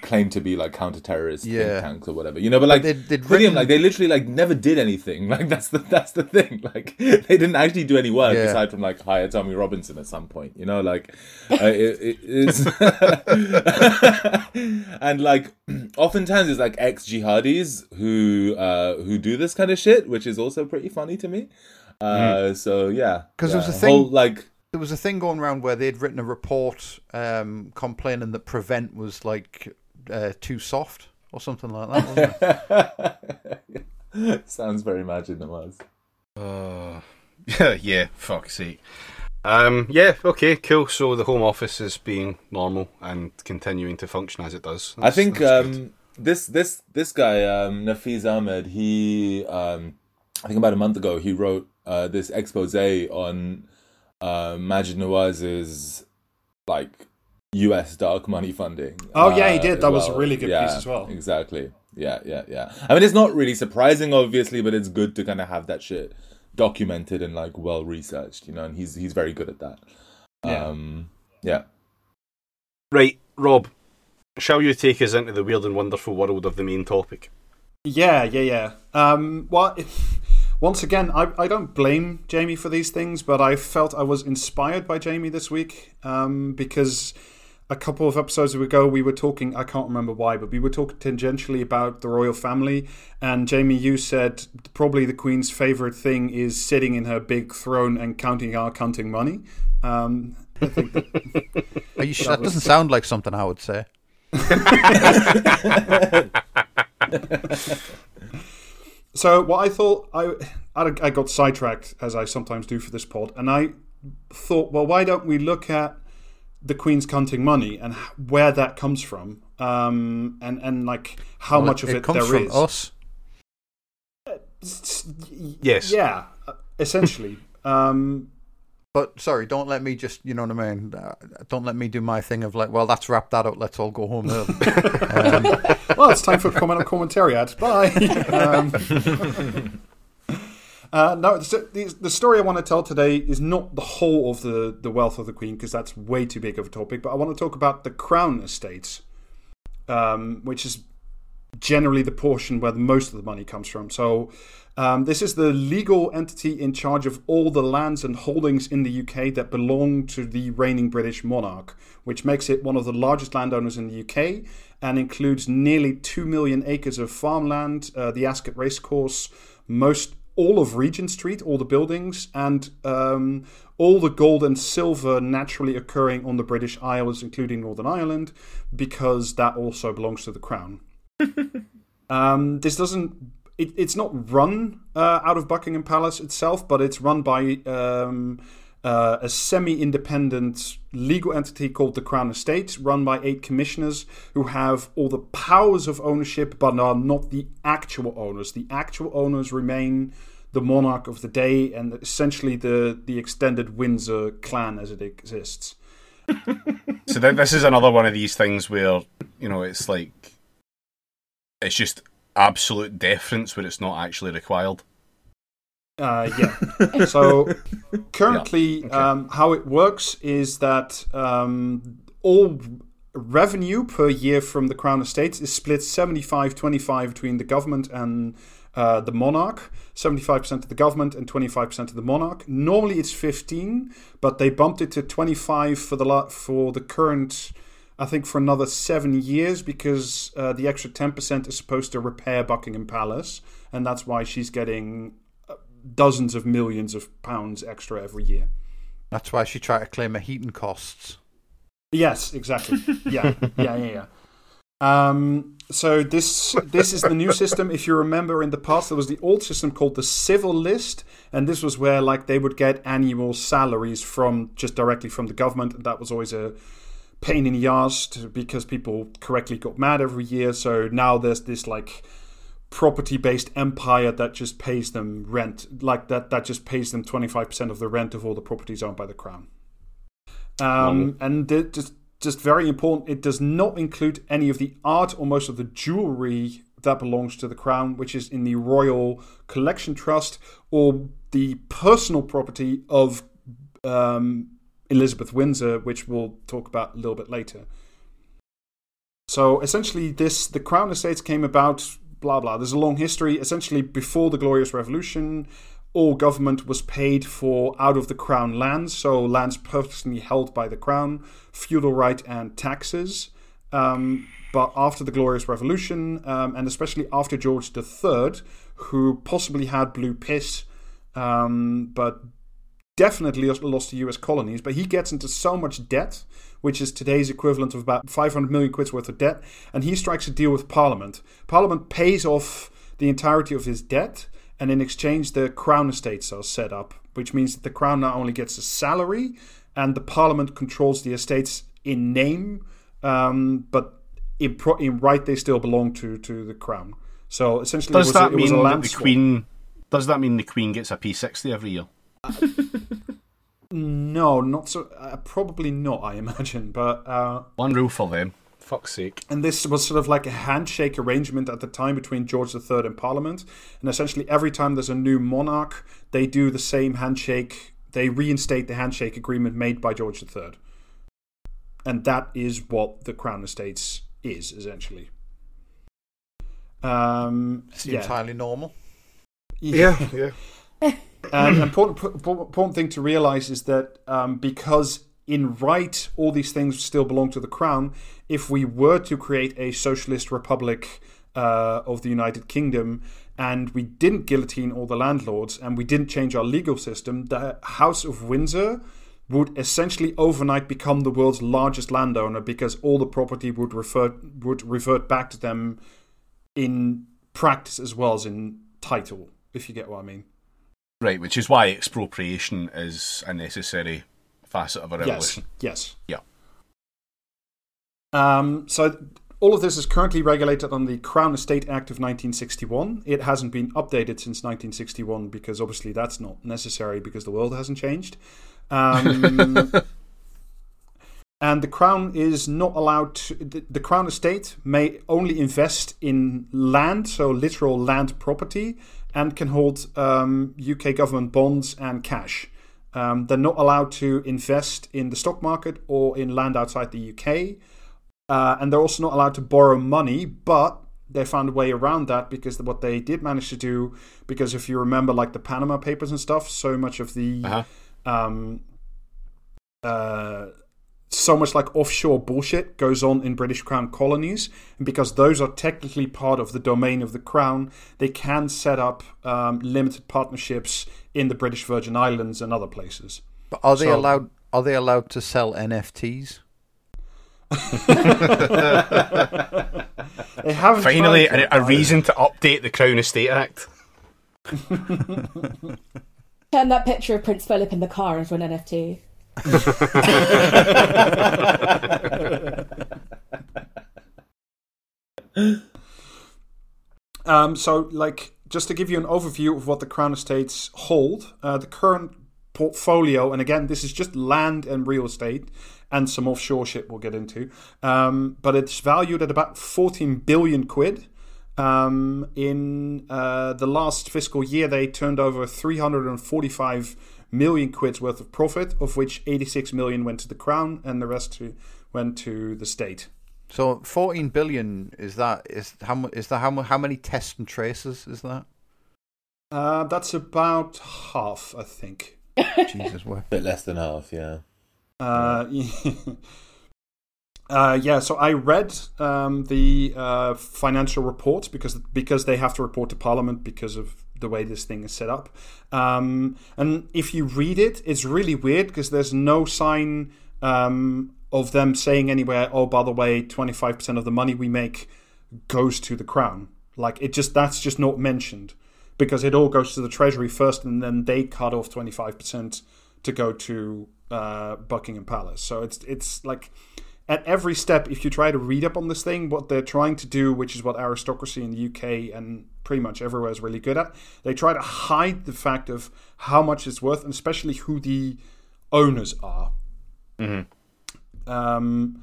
claim to be like counter-terrorist Yeah. think tanks or whatever. You know, but like they'd- they'd William, written- like they literally like never did anything. [laughs] Like that's the that's the thing. [laughs] Like they didn't actually do any work Yeah. aside from like hire Tommy Robinson at some point. You know, like [laughs] uh, it, it, it's and like [clears throat] oftentimes it's like ex jihadis who uh who do this kind of shit, which is also pretty funny to me. Uh, so yeah, 'Cause there was yeah. a thing- Whole, like there was a thing going around where they'd written a report um, complaining that Prevent was like uh, too soft or something like that. Wasn't it? [laughs] sounds very Imagine it was. Uh, [laughs] yeah, yeah, fuck's sake. Um, yeah, okay, cool. So the Home Office is being normal and continuing to function as it does. I think um, this this this guy um, Nafeez Ahmed, he um, I think about a month ago he wrote uh, this expose on uh, Maajid Nawaz's like U.S. dark money funding. Oh, yeah, he uh, did. as That was a really good Yeah, piece as well. Exactly. Yeah, yeah, yeah. I mean, it's not really surprising, obviously, but it's good to kind of have that shit documented and like well researched, you know. And he's he's very good at that. Yeah. Um, yeah. Right, Rob, shall you take us into the weird and wonderful world of the main topic? Yeah, yeah, yeah. Um, well, once again, I, I don't blame Jamie for these things, but I felt I was inspired by Jamie this week um, because a couple of episodes ago we were talking, I can't remember why, but we were talking tangentially about the royal family. And Jamie, you said probably the Queen's favourite thing is sitting in her big throne and counting our counting money. Um, I think that, [laughs] Are you sure? That doesn't sound like something I would say. [laughs] [laughs] So what I thought I I I got sidetracked as I sometimes do for this pod, and I thought, well, why don't we look at the Queen's counting money and where that comes from, um, and and like how Well, much of it, comes there from is. us. Yes. Yeah, uh, essentially. [laughs] um, But sorry, don't let me just, you know what I mean? Uh, Don't let me do my thing of like, well, that's wrapped that up. Let's all go home early. [laughs] um, well, it's time for comment on commentariat. Bye. Um, [laughs] uh, no, the, the story I want to tell today is not the whole of the, the wealth of the Queen, because that's way too big of a topic, but I want to talk about the Crown estates, um, which is generally the portion where the most of the money comes from. So, um, this is the legal entity in charge of all the lands and holdings in the UK that belong to the reigning British monarch, which makes it one of the largest landowners in the UK and includes nearly 2 million acres of farmland, uh, the Ascot Racecourse, most all of Regent Street, all the buildings, and um, all the gold and silver naturally occurring on the British Isles, including Northern Ireland, because that also belongs to the Crown. [laughs] Um, this doesn't. It, it's not run uh, out of Buckingham Palace itself, but it's run by um, uh, a semi-independent legal entity called the Crown Estate, run by eight commissioners who have all the powers of ownership, but are not the actual owners. The actual owners remain the monarch of the day and essentially the the extended Windsor clan as it exists. [laughs] So th- this is another one of these things where you know it's like it's just absolute deference where it's not actually required. Uh, yeah. [laughs] so currently, Yeah, okay. um, how it works is that um, all revenue per year from the Crown Estates is split 75 25 between the government and uh, the monarch. 75% to the government and 25% to the monarch. Normally it's 15, but they bumped it to 25 for the la- for the current I think for another seven years because uh, the extra 10% is supposed to repair Buckingham Palace, and that's why she's getting uh, dozens of millions of pounds extra every year. that's why she tried to claim her heating costs. Yes, exactly. Yeah, [laughs] yeah, yeah, yeah. Um, so this this is the new system. If you remember, in the past there was the old system called the civil list, and this was where like they would get annual salaries from just directly from the government, and that was always a pain in the ass to, because people correctly got mad every year. So now there's this like property based empire that just pays them rent, like that that just pays them twenty five percent of the rent of all the properties owned by the crown. Um, And it just just very important, it does not include any of the art or most of the jewelry that belongs to the crown, which is in the Royal Collection Trust or the personal property of um, Elizabeth Windsor, which we'll talk about a little bit later. So essentially, this the Crown Estates came about. Blah blah. There's a long history. Essentially, before the Glorious Revolution, all government was paid for out of the crown lands, so lands personally held by the crown, feudal right, and taxes. Um, but after the Glorious Revolution, um, and especially after George III, who possibly had blue piss, um, but definitely lost the US colonies, but he gets into so much debt, which is today's equivalent of about 500 million quid's worth of debt, and he strikes a deal with Parliament. Parliament pays off the entirety of his debt, and in exchange, the Crown estates are set up, which means that the Crown not only gets a salary, and the Parliament controls the estates in name, um, but in, pro- in right they still belong to, to the Crown. So essentially, Does that a, mean that the. Queen? Does that mean the Queen gets a P60 every year? No, not so. Uh, probably not. I imagine, but uh, One rule for them. Fuck's sake. and this was sort of like a handshake arrangement at the time between George III and Parliament. And essentially, every time there's a new monarch, they do the same handshake. They reinstate the handshake agreement made by George III, and that is what the Crown Estates is essentially. Um, Seems yeah. highly normal. yeah. And [laughs] an important, important thing to realize is that um, because in right all these things still belong to the crown, if we were to create a socialist republic uh, of the United Kingdom and we didn't guillotine all the landlords and we didn't change our legal system, the House of Windsor would essentially overnight become the world's largest landowner because all the property would refer would revert back to them in practice as well as in title, if you get what I mean. Right, which is why expropriation is a necessary facet of a Yes. revolution. Yes. Yeah. Um, so all of this is currently regulated on the Crown Estate Act of 1961. It hasn't been updated since 1961 because obviously that's not necessary because the world hasn't changed. Um, [laughs] and the Crown is not allowed to. The, the Crown Estate may only invest in land, so literal land property, and can hold um, UK government bonds and cash. Um, they're not allowed to invest in the stock market or in land outside the UK. Uh, and they're also not allowed to borrow money, but they found a way around that because what they did manage to do, because if you remember, like the Panama Papers and stuff, so much of the, Uh-huh. um, uh, so much like offshore bullshit goes on in British Crown colonies, and because those are technically part of the domain of the Crown, they can set up um, limited partnerships in the British Virgin Islands and other places. But are they So- allowed? Are they allowed to sell NFTs? [laughs] They haven't Finally, a, a reason to update the Crown Estate Act. [laughs] [laughs] Turn that picture of Prince Philip in the car into an NFT. [laughs] Um, so, like, just to give you an overview of what the Crown Estates hold, uh, the current portfolio, and again, this is just land and real estate and some offshore shit we'll get into, um, but it's valued at about 14 billion quid. Um, in uh, the last fiscal year, they turned over 345 million quid's worth of profit, of which 86 million went to the Crown and the rest to, went to the state. So fourteen billion is that is how mu- is that how how many tests and traces is that? Uh, that's about half, I think. [laughs] Jesus, what? bit less than half, yeah. Uh, [laughs] uh, yeah, so I read um, the uh, financial reports because because they have to report to Parliament because of the way this thing is set up. Um, and if you read it, it's really weird because there's no sign um, of them saying anywhere, "Oh, by the way, twenty five percent of the money we make goes to the crown." Like it just that's just not mentioned because it all goes to the treasury first, and then they cut off twenty five percent to go to uh, Buckingham Palace. So it's it's like at every step, if you try to read up on this thing, what they're trying to do, which is what aristocracy in the UK and pretty much everywhere is really good at, they try to hide the fact of how much it's worth, and especially who the owners are. Um,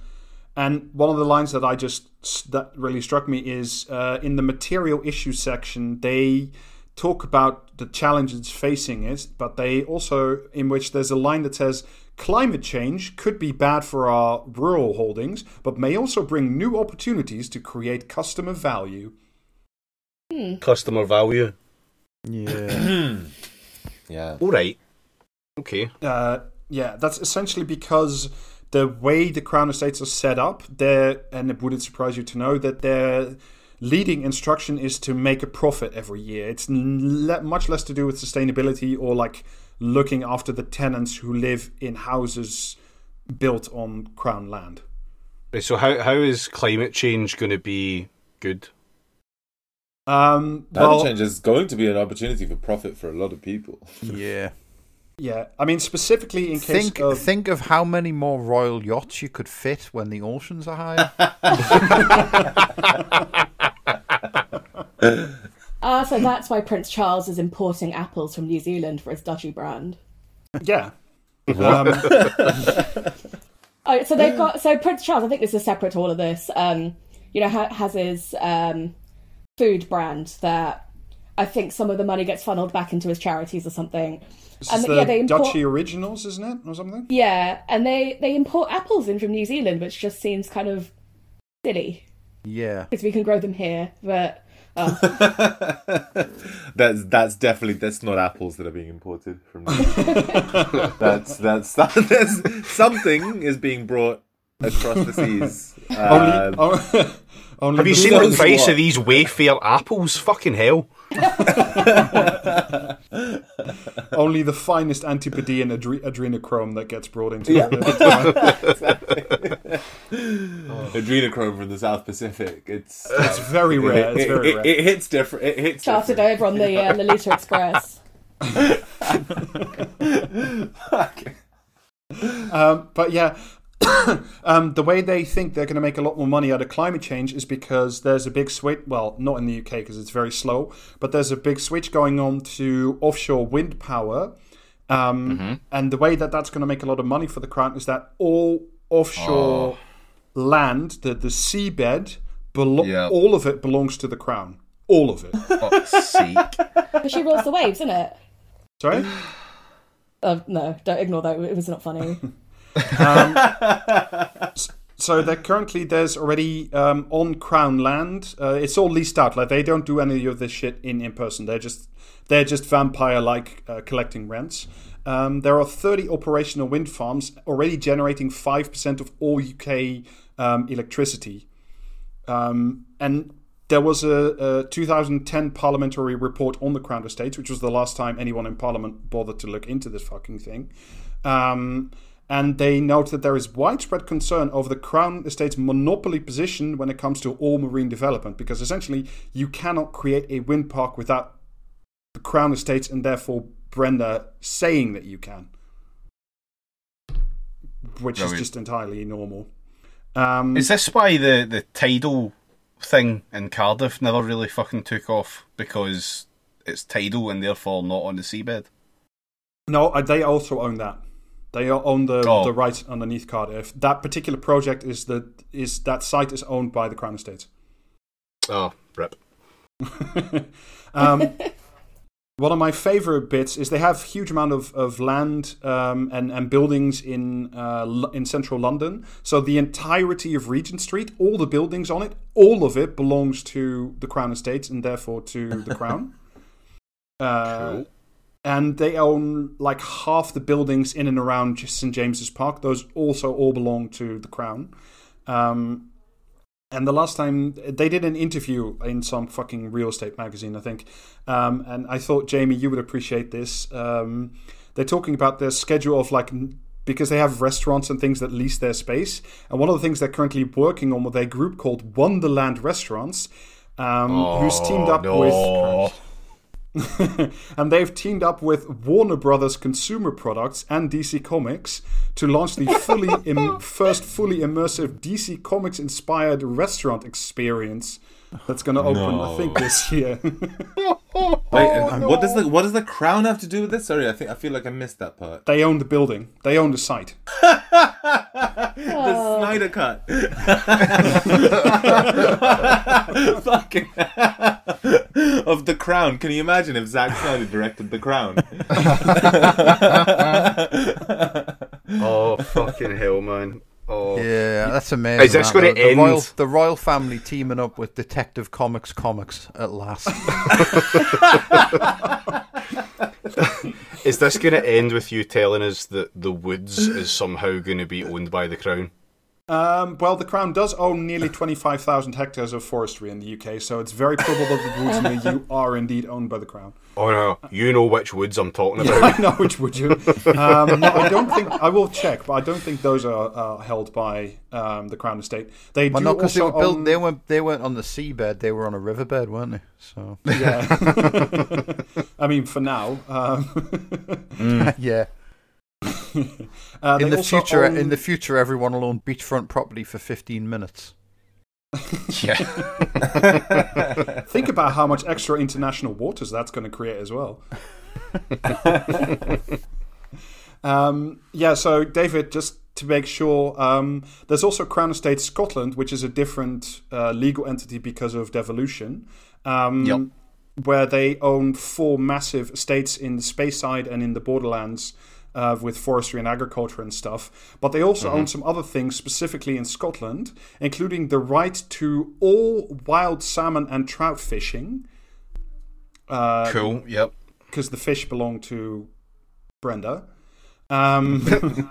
and one of the lines that I just that really struck me is uh, in the material issue section they talk about the challenges facing it, but they also in which there's a line that says climate change could be bad for our rural holdings, but may also bring new opportunities to create customer value. Customer value. Yeah. [clears throat] Yeah. All right. Okay. Uh, yeah, that's essentially because the way the Crown Estates are set up, there, and it wouldn't surprise you to know that their leading instruction is to make a profit every year. It's le- much less to do with sustainability or like looking after the tenants who live in houses built on Crown land. So how how is climate change going to be good? Um, Climate well, change is going to be an opportunity for profit for a lot of people. [laughs] yeah. yeah, I mean specifically in case Think of think of how many more royal yachts you could fit when the oceans are higher. [laughs] [laughs] Ah, so that's why Prince Charles is importing apples from New Zealand for his Duchy brand. yeah. Um, [laughs] Oh, so they've got so Prince Charles. I think this is separate to all of this. Um, you know, ha- has his um, food brand that I think some of the money gets funneled back into his charities or something. this And is the yeah, they import- Duchy originals, isn't it, or something? Yeah, and they they import apples in from New Zealand, which just seems kind of silly yeah. because we can grow them here. But oh, [laughs] That's that's definitely that's not apples that are being imported from. [laughs] that's that's [laughs] that's something is being brought across the seas. Only, Um, oh, only Have you the- seen the knows price what? of these Wayfair apples? Fucking hell! [laughs] only the finest Antipodean adre- adrenochrome that gets brought into Yeah. the [laughs] [laughs] adrenochrome from the South Pacific. It's It's very rare. It's It, very it, rare. it hits different. It hits charted different. over on the uh, Lolita Express. Um, but yeah, [coughs] um, the way they think they're going to make a lot more money out of climate change is because there's a big switch. Well, not in the UK because it's very slow, but there's a big switch going on to offshore wind power. Um, And the way that that's going to make a lot of money for the crown is that all offshore land, the the seabed, belo- Yeah. all of it belongs to the crown. All of it. [laughs] Fuck's sake. But she rules the waves, isn't it? Sorry. Oh no, don't ignore that. It was not funny. [laughs] [laughs] So there currently there's already um, on Crown land. Uh, it's all leased out. Like they don't do any of this shit in in person. They're just they're just vampire like uh, collecting rents. Um, there are 30 operational wind farms already generating five percent of all UK um, electricity. Um, and there was a, a 2010 parliamentary report on the Crown Estates, which was the last time anyone in Parliament bothered to look into this fucking thing. Um, and they note that there is widespread concern over the Crown Estate's monopoly position when it comes to all marine development, because essentially you cannot create a wind park without the Crown Estates and therefore Brenda saying that you can, which is just entirely normal. Um, Is this why the the tidal thing in Cardiff never really fucking took off because it's tidal and therefore not on the seabed? No, uh, they also own that. They own the Oh. the rights underneath Cardiff. That particular project is the is that site is owned by the Crown Estate. Oh, rip. [laughs] um, one of my favorite bits is they have huge amount of, of land um, and, and buildings in uh, in central London. So the entirety of Regent Street, all the buildings on it, all of it belongs to the Crown Estates and therefore to the Crown. [laughs] Uh, Cool. And they own like half the buildings in and around St James's Park. Those also all belong to the Crown. Um, and the last time they did an interview in some fucking real estate magazine, I think, um, and I thought Jamie, you would appreciate this. Um, they're talking about their schedule of like because they have restaurants and things that lease their space, and one of the things they're currently working on with a group called Wonderland Restaurants, um, who's teamed up with no. [laughs] and they've teamed up with Warner Brothers Consumer Products and DC Comics to launch the fully Im- [laughs] first fully immersive DC Comics inspired restaurant experience that's going to open, I think, this year. [laughs] Wait, and what does the what does the crown have to do with this? Sorry, I think I feel like I missed that part. they own the building, they own the site. [laughs] The oh. Snyder cut. [laughs] Fucking of the Crown. Can you imagine if Zack Snyder directed the Crown? Oh fucking hell, man! Oh, Yeah, that's amazing. Is this that. gonna the, the end- royal, the royal family teaming up with Detective Comics Comics at last. [laughs] is this going to end with you telling us that the woods is somehow going to be owned by the crown? Um, well, the Crown does own nearly 25,000 hectares of forestry in the UK, so it's very probable that the woods near you are indeed owned by the Crown. Oh no, you know which woods I'm talking about. I know which would you. Um, no, I don't think I will check, but I don't think those are uh, held by um, the Crown Estate. They Well, do not because they also were built. own- They weren't. They weren't on the seabed. They were on a riverbed, weren't they? So Yeah. [laughs] [laughs] I mean, for now. Um, [laughs] yeah. uh, In the future, own- in the future, everyone will own beachfront property for fifteen minutes. [laughs] yeah. [laughs] think about how much extra international waters that's going to create as well. [laughs] um, yeah, so David, just to make sure, um, there's also Crown Estate Scotland, which is a different uh, legal entity because of devolution, um, Yep. where they own four massive estates in the Speyside and in the borderlands. Uh, with forestry and agriculture and stuff, but they also own some other things, specifically in Scotland, including the right to all wild salmon and trout fishing, because Cool. Yep. Because the fish belong to Brenda. Um, [laughs]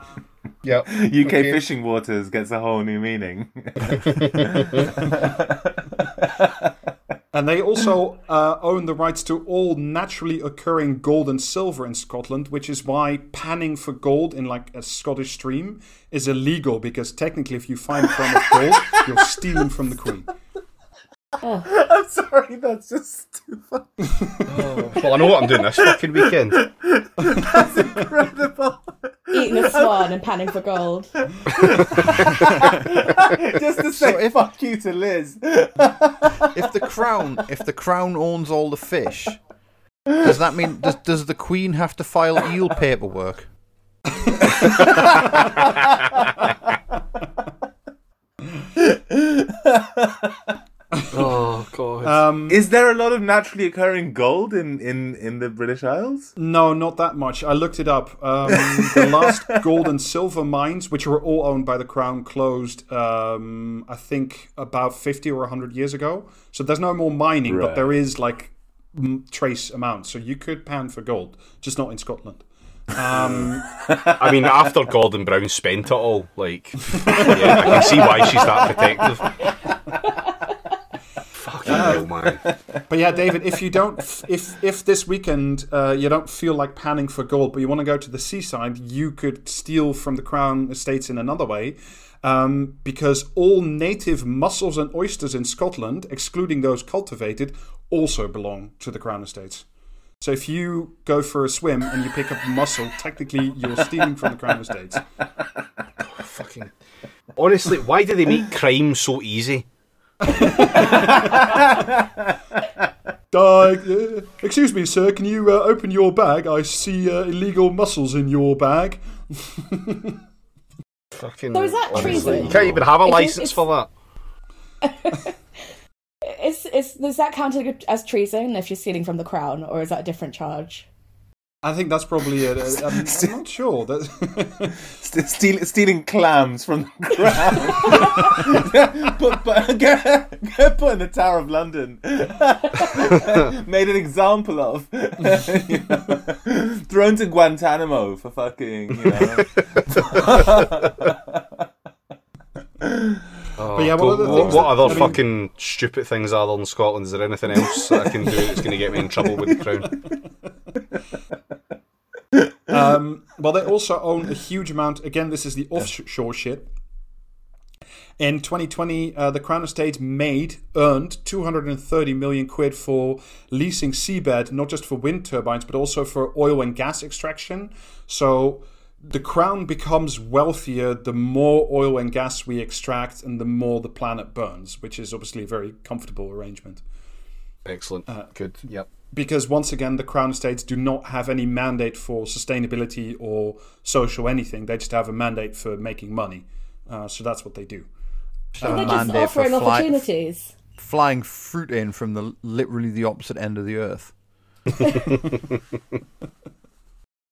Yep. [laughs] UK fishing waters gets a whole new meaning. [laughs] and they also uh, own the rights to all naturally occurring gold and silver in Scotland, which is why panning for gold in like a Scottish stream is illegal because technically, if you find a crumb of gold, [laughs] you're stealing from the Queen. I'm sorry, that's just too funny. [laughs] Well, I know what I'm doing this fucking weekend. [laughs] That's incredible. Eating a [laughs] swan and panning for gold. [laughs] just to say fuck you to Liz. [laughs] If the crown, if the crown owns all the fish, does that mean does does the queen have to file eel paperwork? [laughs] Oh god. Um, Is there a lot of naturally occurring gold in, in, in the British Isles? No, not that much. I looked it up. Um, the [laughs] last gold and silver mines, which were all owned by the crown, closed. Um, I think about fifty or hundred years ago. So there's no more mining, but Right. there is like m- trace amounts. So you could pan for gold, just not in Scotland. Um, [laughs] I mean, after Gordon Brown spent it all, like, yeah, I can see why she's that protective. Fucking hell, man. but yeah, David, if you don't, if if this weekend uh, you don't feel like panning for gold, but you want to go to the seaside, you could steal from the crown estates in another way. Um, because all native mussels and oysters in Scotland, excluding those cultivated, also belong to the crown estates. So if you go for a swim and you pick up a mussel, technically you're stealing from the crown estates. [laughs] Fucking. Honestly, why do they make crime so easy? Uh, excuse me, sir. Can you uh, open your bag? I see uh, illegal mussels in your bag. [laughs] Fucking. So is that honestly, treason? You can't even have a It's- license for that. [laughs] Is, is, does that count as treason if you're stealing from the crown, or is that a different charge? I think that's probably it. Uh, [laughs] I'm, I'm not sure. That [laughs] St- steal, stealing clams from the [laughs] ground. put, put, get, get put in the Tower of London. Made an example of. You know, thrown to Guantanamo for fucking, you know. Oh, yeah, go- one what, what that- other I mean- fucking stupid things are there in Scotland? Is there anything else that I can do that's going to get me in trouble with the crown? Um, well, they also own a huge amount. Again, this is the offshore shit. In 2020, uh, the Crown Estate made earned 230 million quid for leasing seabed, not just for wind turbines, but also for oil and gas extraction. So the crown becomes wealthier the more oil and gas we extract and the more the planet burns, which is obviously a very comfortable arrangement. Excellent. Good. Yep. Because once again, the crown estates do not have any mandate for sustainability or social anything. They just have a mandate for making money. Uh, so that's what they do. Have a They're just mandate offering fly- opportunities. flying fruit in from the literally the opposite end of the earth. [laughs]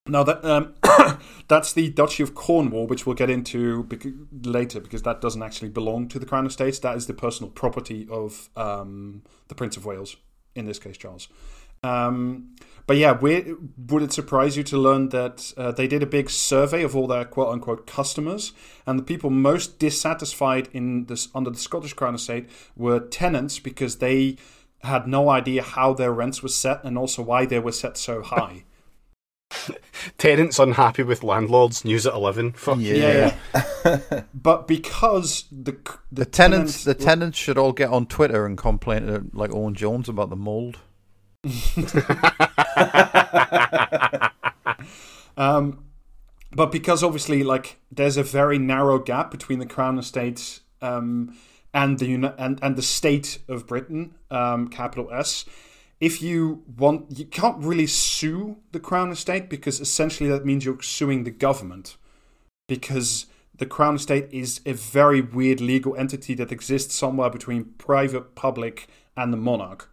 Now that um, [coughs] that's the Duchy of Cornwall, which we'll get into bec- later, because that doesn't actually belong to the Crown Estates. That is the personal property of um, the Prince of Wales, in this case, Charles. Um, but yeah, would it surprise you to learn that uh, they did a big survey of all their quote unquote customers, and the people most dissatisfied in this under the Scottish Crown Estate were tenants because they had no idea how their rents were set and also why they were set so high. [laughs] Tenants unhappy with landlords. News at eleven. Fuck Yeah. yeah. [laughs] but because the The tenants, the tenants should all get on Twitter and complain to like Owen Jones about the mold. [laughs] Um, but because obviously, like, there's a very narrow gap between the Crown Estates um, and the and and the state of Britain, um, capital S. If you want, you can't really sue the Crown Estate because essentially that means you're suing the government because the Crown Estate is a very weird legal entity that exists somewhere between private, public, and the monarch.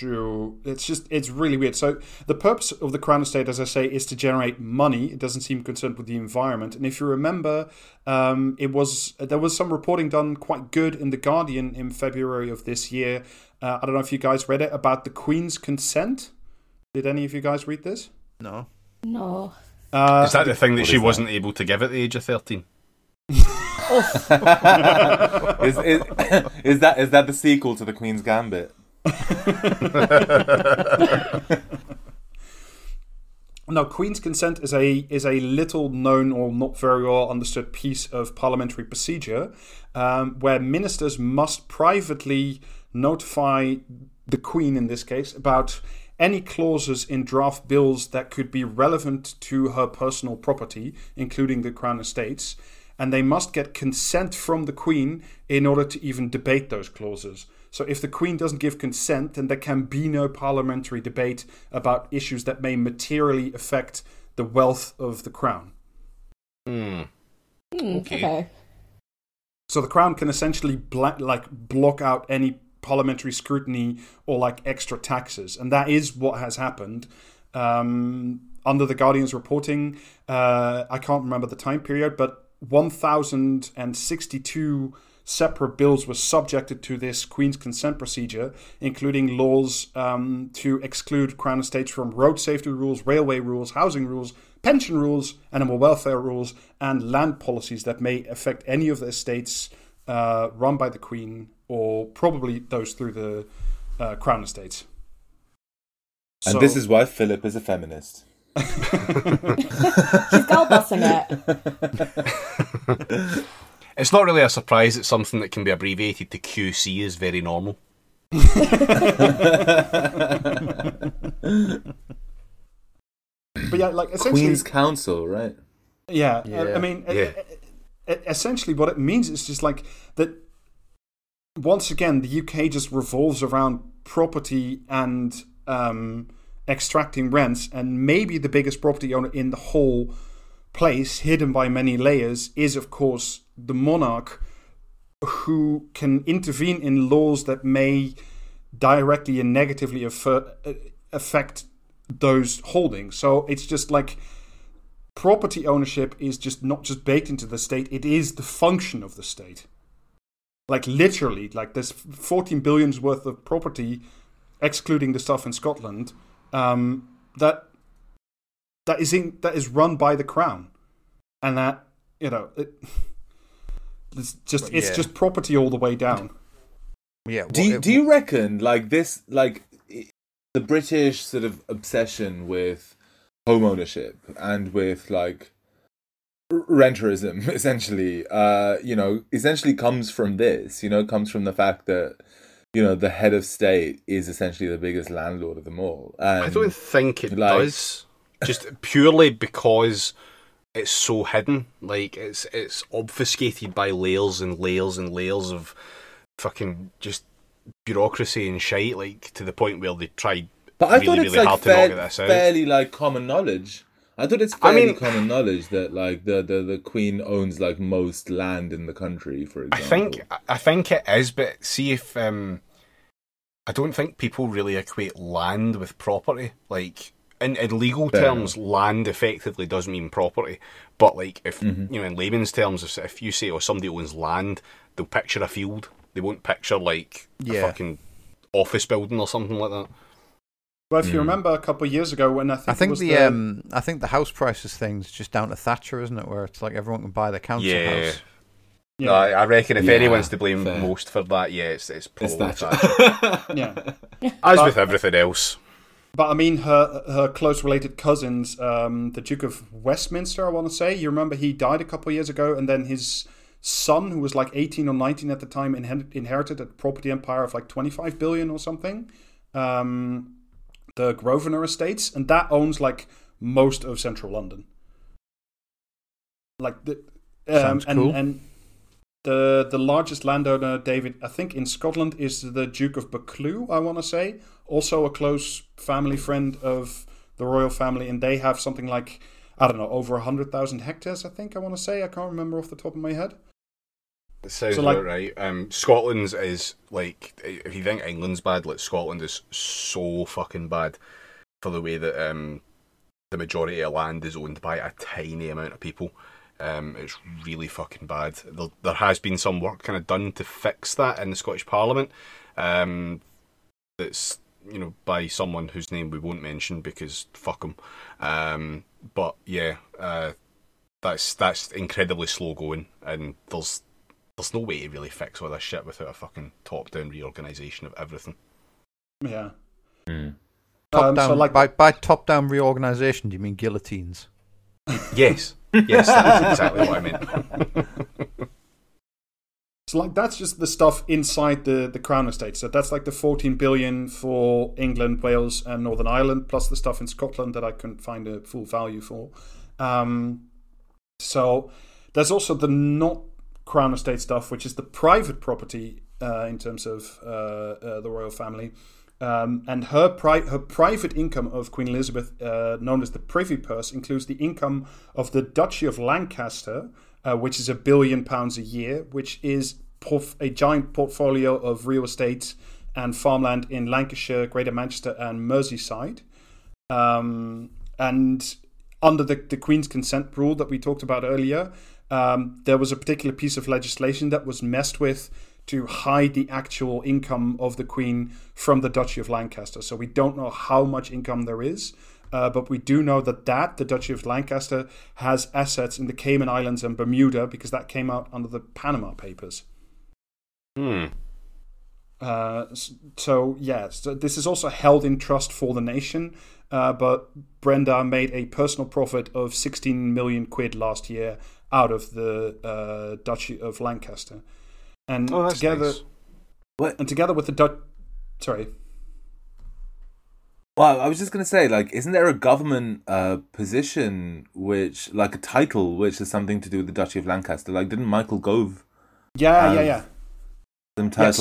So it's just it's really weird. So the purpose of the Crown Estate, as I say, is to generate money. It doesn't seem concerned with the environment. And if you remember, um, it was there was some reporting done quite good in the Guardian in February of this year. Uh, I don't know if you guys read it about the Queen's consent. Did any of you guys read this? No. No. Uh, Is that the thing that she wasn't able to give at the age of thirteen? [laughs] [laughs] is, is, [coughs] is that is that the sequel to the Queen's Gambit? [laughs] No, Queen's consent is a is a little known or not very well understood piece of parliamentary procedure, um, where ministers must privately notify the Queen, in this case, about any clauses in draft bills that could be relevant to her personal property, including the Crown Estates, and they must get consent from the Queen in order to even debate those clauses. So if the Queen doesn't give consent, then there can be no parliamentary debate about issues that may materially affect the wealth of the Crown. Hmm. Hmm, Okay. okay. So the Crown can essentially bla- like block out any parliamentary scrutiny or like extra taxes, and that is what has happened. Um, under the Guardian's reporting, uh, I can't remember the time period, but 1,062 separate bills were subjected to this Queen's consent procedure, including laws um, to exclude Crown estates from road safety rules, railway rules, housing rules, pension rules, animal welfare rules, and land policies that may affect any of the estates uh, run by the Queen or probably those through the uh, Crown estates. And So- this is why Philip is a feminist. She's gold busting it. [laughs] It's not really a surprise that something that can be abbreviated to QC is very normal. but yeah, like essentially, Queen's Counsel, right? Yeah, I- Yeah. I mean, e- Yeah. e- e- essentially, what it means is just like that. Once again, the UK just revolves around property and um, extracting rents, and maybe the biggest property owner in the whole place, hidden by many layers, is of course the monarch, who can intervene in laws that may directly and negatively affer- uh, affect those holdings. So it's just like property ownership is just not just baked into the state it is the function of the state like literally like there's 14 billions worth of property excluding the stuff in scotland um, that that is in, that is run by the crown and that you know it, [laughs] it's just it's Yeah. just property all the way down Yeah. Do what- you, do you reckon like this like the British sort of obsession with home ownership and with like renterism [laughs] essentially uh you know essentially comes from this you know comes from the fact that you know the head of state is essentially the biggest landlord of them all and I don't think it like- does. just purely because it's so hidden. Like it's it's obfuscated by layers and layers and layers of fucking just bureaucracy and shite. Like to the point where they tried But I really, thought it's really like hard fair- to knock this out. fairly like common knowledge. I thought it's I fairly mean- common knowledge that like the, the, the Queen owns like most land in the country, for I think I think it is, but see if um, I don't think people really equate land with property. Like in, in legal Fair terms, land effectively does mean property. But like if you know in layman's terms, if, if you say oh somebody owns land, they'll picture a field. They won't picture like a Yeah. fucking office building or something like that. Well, if you remember a couple of years ago when I think, I it think was the, the um, I think the house prices thing's just down to Thatcher, isn't it? Where it's like everyone can buy the council Yeah. house. Yeah, No, I I reckon if Yeah, anyone's to blame fair. most for that, yeah, it's it's It's probably that. Thatcher. [laughs] yeah. As But- with everything else. But I mean, her her close related cousins, um, the Duke of Westminster, I want to say. You remember he died a couple of years ago, and then his son, who was like eighteen or nineteen at the time, inher- inherited a property empire of like twenty five billion or something. Um, the Grosvenor Estates, and that owns like most of central London. Like the um, Sounds and, cool. and the the largest landowner, David, I think in Scotland is the Duke of Buccleuch. I want to say, also a close family friend of the royal family, and they have something like I don't know over hundred thousand hectares. I think I want to say. I can't remember off the top of my head. It sounds So, like- about right. Um, Scotland's is like if you think England's bad, like Scotland is so fucking bad for the way that um, the majority of land is owned by a tiny amount of people. Um, it's really fucking bad. There, there has been some work kind of done to fix that in the Scottish Parliament. Um, that's you know by someone whose name we won't mention because fuck them. Um, but yeah, uh, that's that's incredibly slow going, and there's there's no way to really fix all this shit without a fucking top down reorganisation of everything. Yeah. Hmm. Top Um, down, so like by, by top down reorganisation, do you mean guillotines? Yes, yes, that is exactly what I meant. [laughs] So like that's just the stuff inside the the Crown Estate. So that's like the 14 billion for England, Wales, and Northern Ireland, plus the stuff in Scotland that I couldn't find a full value for. Um, so there's also the not Crown Estate stuff, which is the private property uh, in terms of uh, uh, the royal family. Um, and her pri- her private income of Queen Elizabeth, uh, known as the Privy Purse, includes the income of the Duchy of Lancaster, uh, which is a billion pounds a year, which is porf- a giant portfolio of real estate and farmland in Lancashire, Greater Manchester, and Merseyside. Um, and under the, the Queen's consent rule that we talked about earlier, um, there was a particular piece of legislation that was messed with to hide the actual income of the Queen from the Duchy of Lancaster. So we don't know how much income there is. Uh, but we do know that that the Duchy of Lancaster has assets in the Cayman Islands and Bermuda because that came out under the Panama Papers. Hmm. Uh, so yeah, so this is also held in trust for the nation. Uh, but Brenda made a personal profit of 16 million quid last year out of the uh, Duchy of Lancaster, and Oh, together nice. What? and together with the Dutch. Sorry. Well, I was just gonna say, like, isn't there a government uh, position which, like, a title which has something to do with the Duchy of Lancaster? Like, didn't Michael Gove Yeah, yeah, yeah, some Yes.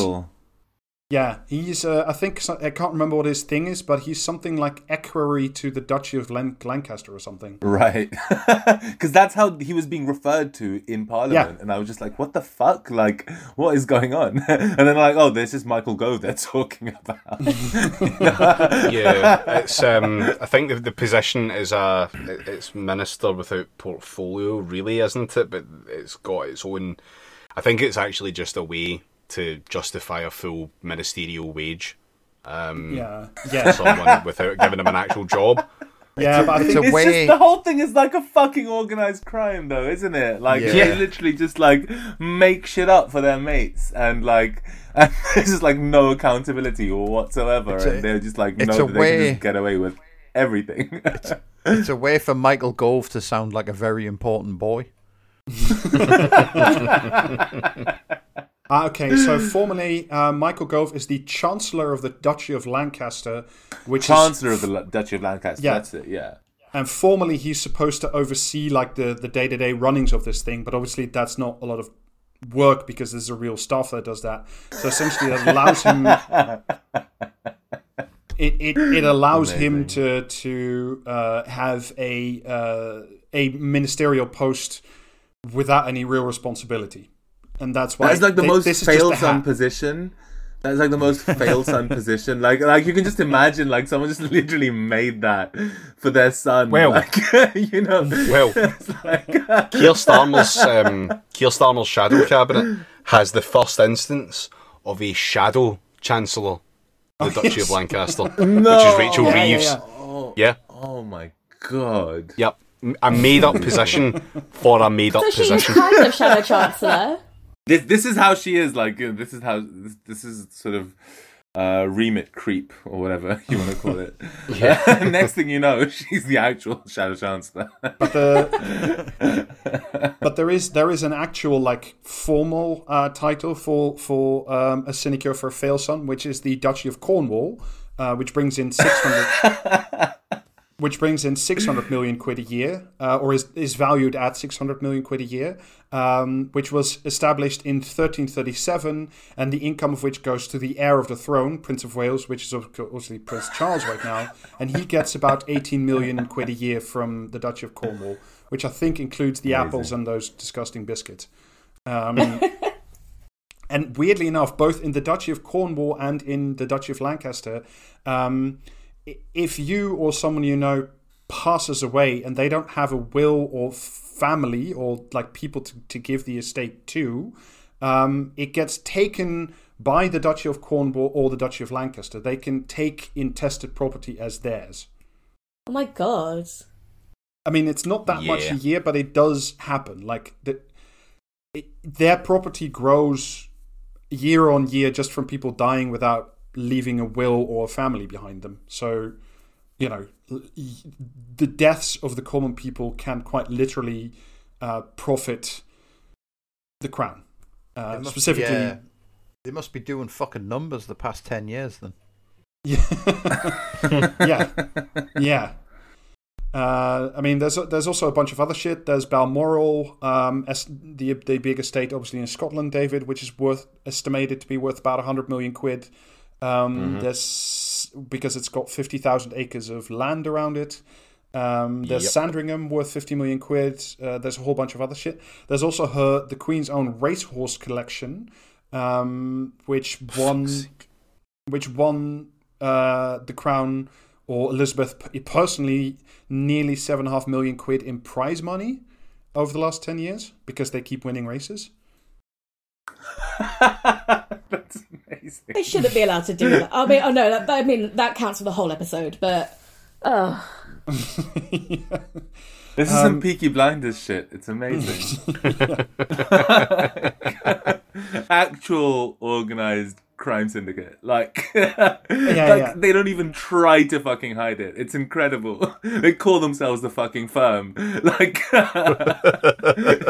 Title? yeah. He's. Uh, I think I can't remember what his thing is, but he's something like equerry to the Duchy of Lan- Lancaster or something. Right, [laughs] because that's how he was being referred to in Parliament, Yeah. and I was just like, "What the fuck? Like, what is going on?" [laughs] and then like, "Oh, this is Michael Gove they're talking [laughs] about." yeah, it's. Um, I think the, the position is a it's minister without portfolio, really, isn't it? But it's got its own. I think it's actually just a way to justify a full ministerial wage. Um, Yeah, yeah, someone without giving them an actual job. yeah. But I It's think a it's way- just the whole thing is like a fucking organized crime, though, isn't it? Like Yeah. they literally just like make shit up for their mates, and like [laughs] and there's just like no accountability or whatsoever, It's a- and they're just like it's no, a they can way- just get away with everything. It's a way for Michael Gove to sound like a very important boy. [laughs] [laughs] Ah, okay, so formally, uh, Michael Gove is the Chancellor of the Duchy of Lancaster, which is Chancellor of the L- Duchy of Lancaster. Yeah. That's it. Yeah. and formally he's supposed to oversee like the the day to day runnings of this thing. But obviously that's not a lot of work because there's a real staff that does that. So essentially, it allows him. [laughs] It, it, it allows him to to uh, have a uh, a ministerial post without any real responsibility, and that's why That's like the thi- most this is the son hat. position. That's like the most fail son [laughs] position. Like, like you can just imagine, like someone just [laughs] literally made that for their son. Well- like, [laughs] you know, Well, it's like, Keir Starmer's um, Keir Starmer's shadow cabinet has the first instance of a shadow chancellor, the Duchy of Lancaster, which is Rachel Yeah, yeah, Reeves. yeah. oh, Yeah. oh my god. Yep. A made up position for a made up So she is position. kind of Shadow Chancellor. This this is how she is. Like, this is how this, this is sort of uh, remit creep or whatever [laughs] you want to call it. [laughs] yeah. [laughs] Next thing you know, she's the actual Shadow Chancellor. but the but there is there is an actual like formal uh, title for for um, a sinecure for a fail son, which is the Duchy of Cornwall, uh, which brings in six hundred. Which brings in 600 million quid a year, uh, or is, is valued at 600 million quid a year, um, which was established in 1337, and the income of which goes to the heir of the throne, Prince of Wales, which is obviously Prince Charles right now, and he gets about 18 million quid a year from the Duchy of Cornwall, which I think includes the apples and those disgusting biscuits. Um, [laughs] and weirdly enough, both in the Duchy of Cornwall and in the Duchy of Lancaster, um, if you or someone you know passes away and they don't have a will or family or like people to, to give the estate to, um, it gets taken by the Duchy of Cornwall or the Duchy of Lancaster. They can take intestate property as theirs. Oh my god. I mean, it's not that much a year, but it does happen. Like the, it, their property grows year on year just from people dying without leaving a will or a family behind them. So, you know, the deaths of the common people can quite literally uh, profit the crown. Uh, must- specifically, yeah, they must be doing fucking numbers the past ten years. Then Yeah, [laughs] yeah, yeah. Uh, I mean, there's there's also a bunch of other shit. There's Balmoral, um, as the the big estate, obviously in Scotland, David, which is worth estimated to be worth about hundred million quid. Um, There's because it's got fifty thousand acres of land around it. Um, there's Yep. Sandringham worth fifty million quid. Uh, there's a whole bunch of other shit. There's also her the Queen's own racehorse collection, um, which won which won uh, the crown or Elizabeth personally nearly seven and a half million quid in prize money over the last ten years because they keep winning races. [laughs] That's amazing. They shouldn't be allowed to do that. I mean, oh no, that, I mean that counts for the whole episode, but oh, [laughs] This is Um, some Peaky Blinders shit. It's amazing. [laughs] [laughs] Actual organized crime syndicate. Like, [laughs] like yeah. they don't even try to fucking hide it. It's incredible. [laughs] They call themselves the fucking firm. [laughs] Like,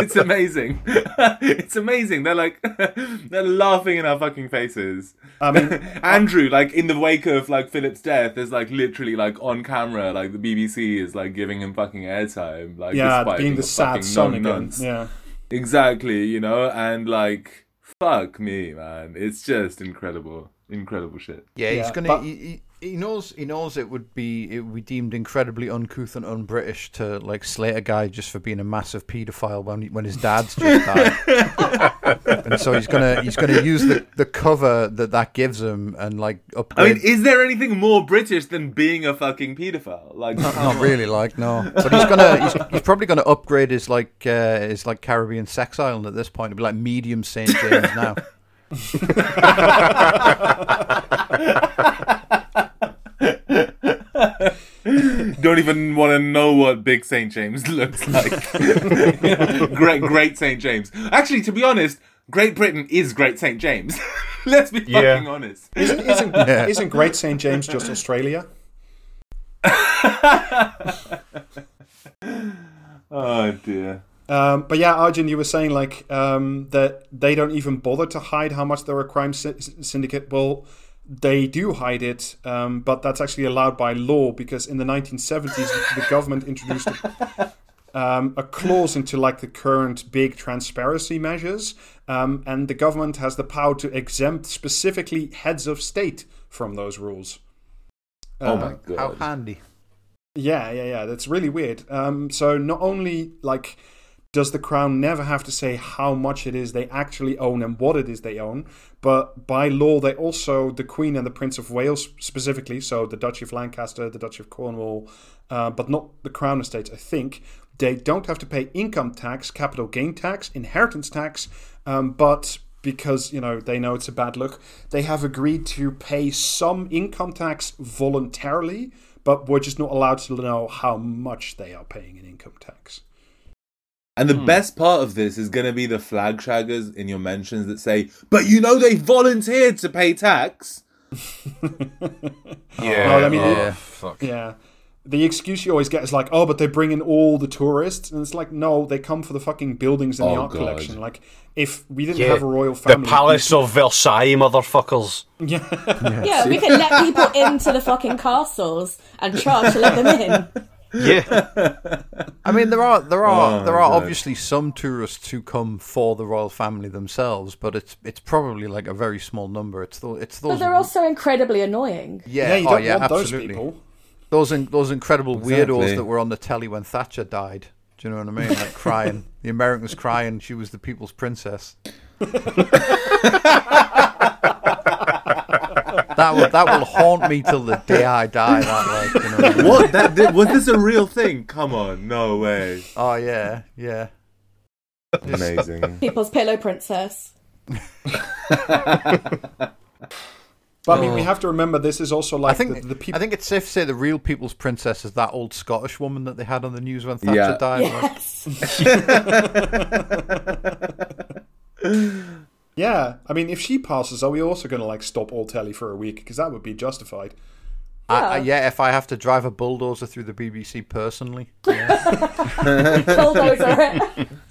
it's amazing. it's amazing. They're like, they're laughing in our fucking faces. I mean, Andrew, like in the wake of like Philip's death, there's like literally like on camera, like the BBC is like giving him fucking airtime, like yeah, despite being the sad son again. Yeah, Exactly, you know, and like fuck me, man, it's just incredible, incredible shit. yeah, he's Yeah, gonna. but- He, he, he knows. He knows it would be. It would be deemed incredibly uncouth and un-British to like slate a guy just for being a massive paedophile when he, when his dad's just died. [laughs] and so he's gonna he's gonna use the, the cover that that gives him and like up. I mean, is there anything more British than being a fucking paedophile? Like, not really, like no. But he's gonna. He's, he's probably gonna upgrade his like uh, his like Caribbean sex island at this point. It'll be like medium Saint James now. [laughs] [laughs] don't even want to know what Big St James [laughs] looks like. [laughs] great, Great St James. Actually, to be honest, Great Britain is Great St James. Let's be Yeah. fucking honest. isn't isn't, isn't Great Saint James just Australia? Oh dear. Um, but yeah, Arjun, you were saying like um, that they don't even bother to hide how much they're a crime sy- syndicate. Well, they do hide it, um, but that's actually allowed by law because in the 1970s the government introduced a, [laughs] um, a clause into like the current big transparency measures, um, and the government has the power to exempt specifically heads of state from those rules. oh my god! How handy. yeah, yeah, yeah. That's really weird. Um, so not only like does the crown never have to say how much it is they actually own and what it is they own, but by law they also the Queen and the Prince of Wales specifically, so the Duchy of Lancaster, the Duchy of Cornwall, uh, but not the Crown estates. I think they don't have to pay income tax, capital gain tax, inheritance tax, um, but because you know they know it's a bad look, they have agreed to pay some income tax voluntarily, but we're just not allowed to know how much they are paying in income tax. And the hmm. best part of this is going to be the flag shaggers in your mentions that say, but you know they volunteered to pay tax. [laughs] Yeah. Well, I mean, oh, it- fuck. Yeah. The excuse you always get is like, oh, but they bring in all the tourists, and it's like, no, they come for the fucking buildings and the Oh, art God. collection. Like, if we didn't Yeah, have a royal The Palace of Versailles, motherfuckers. [laughs] yeah, Yeah, we can let people into the fucking castles and charge to let them in. [laughs] Yeah. I mean, there are there are Oh, there are God. obviously some tourists who come for the royal family themselves, but it's it's probably like a very small number. It's those it's those But they're also incredibly annoying. yeah, yeah, you oh, don't yeah, want absolutely. those people. Those in, those incredible weirdos that were on the telly when Thatcher died. Do you know what I mean? Like crying, [laughs] the Americans crying. She was the people's princess. [laughs] that will that will haunt me till the day I die. That like you know. What I mean? What? That did, was this a real thing? Come on, no way. Oh yeah, yeah. Amazing. [laughs] People's pillow princess. But I mean, we have to remember this is also like I think the, the people. I think it's safe to say the real people's princess is that old Scottish woman that they had on the news when Thatcher Yeah. died. like- Yes. [laughs] [laughs] Yeah, I mean, if she passes, are we also going to like stop all telly for a week? Because that would be justified. I, I, Yeah. yeah, if I have to drive a bulldozer through the BBC personally, [laughs] Bulldozer. [laughs]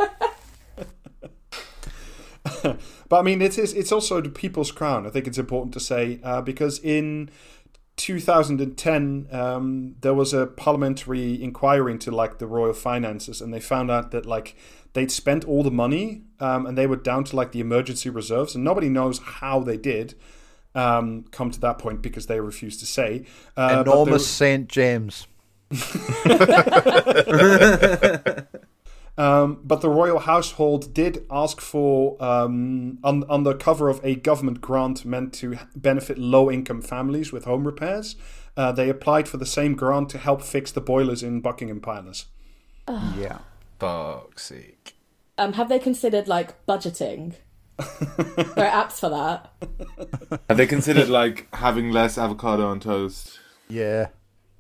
But I mean, it is it's also the people's crown. I think it's important to say uh, because in 2010 um, there was a parliamentary inquiry into like the royal finances, and they found out that like they'd spent all the money um, and they were down to like the emergency reserves, and nobody knows how they did. Um, come to that point because they refused to say. Uh, enormous Saint James. [laughs] [laughs] Um, but the royal household did ask for, um, on, under cover of a government grant meant to benefit low income families with home repairs, uh, they applied for the same grant to help fix the boilers in Buckingham Palace. Yeah. Fuck's sake. Um, have they considered like budgeting? [laughs] there are apps for that. Have they considered like having less avocado on toast? Yeah.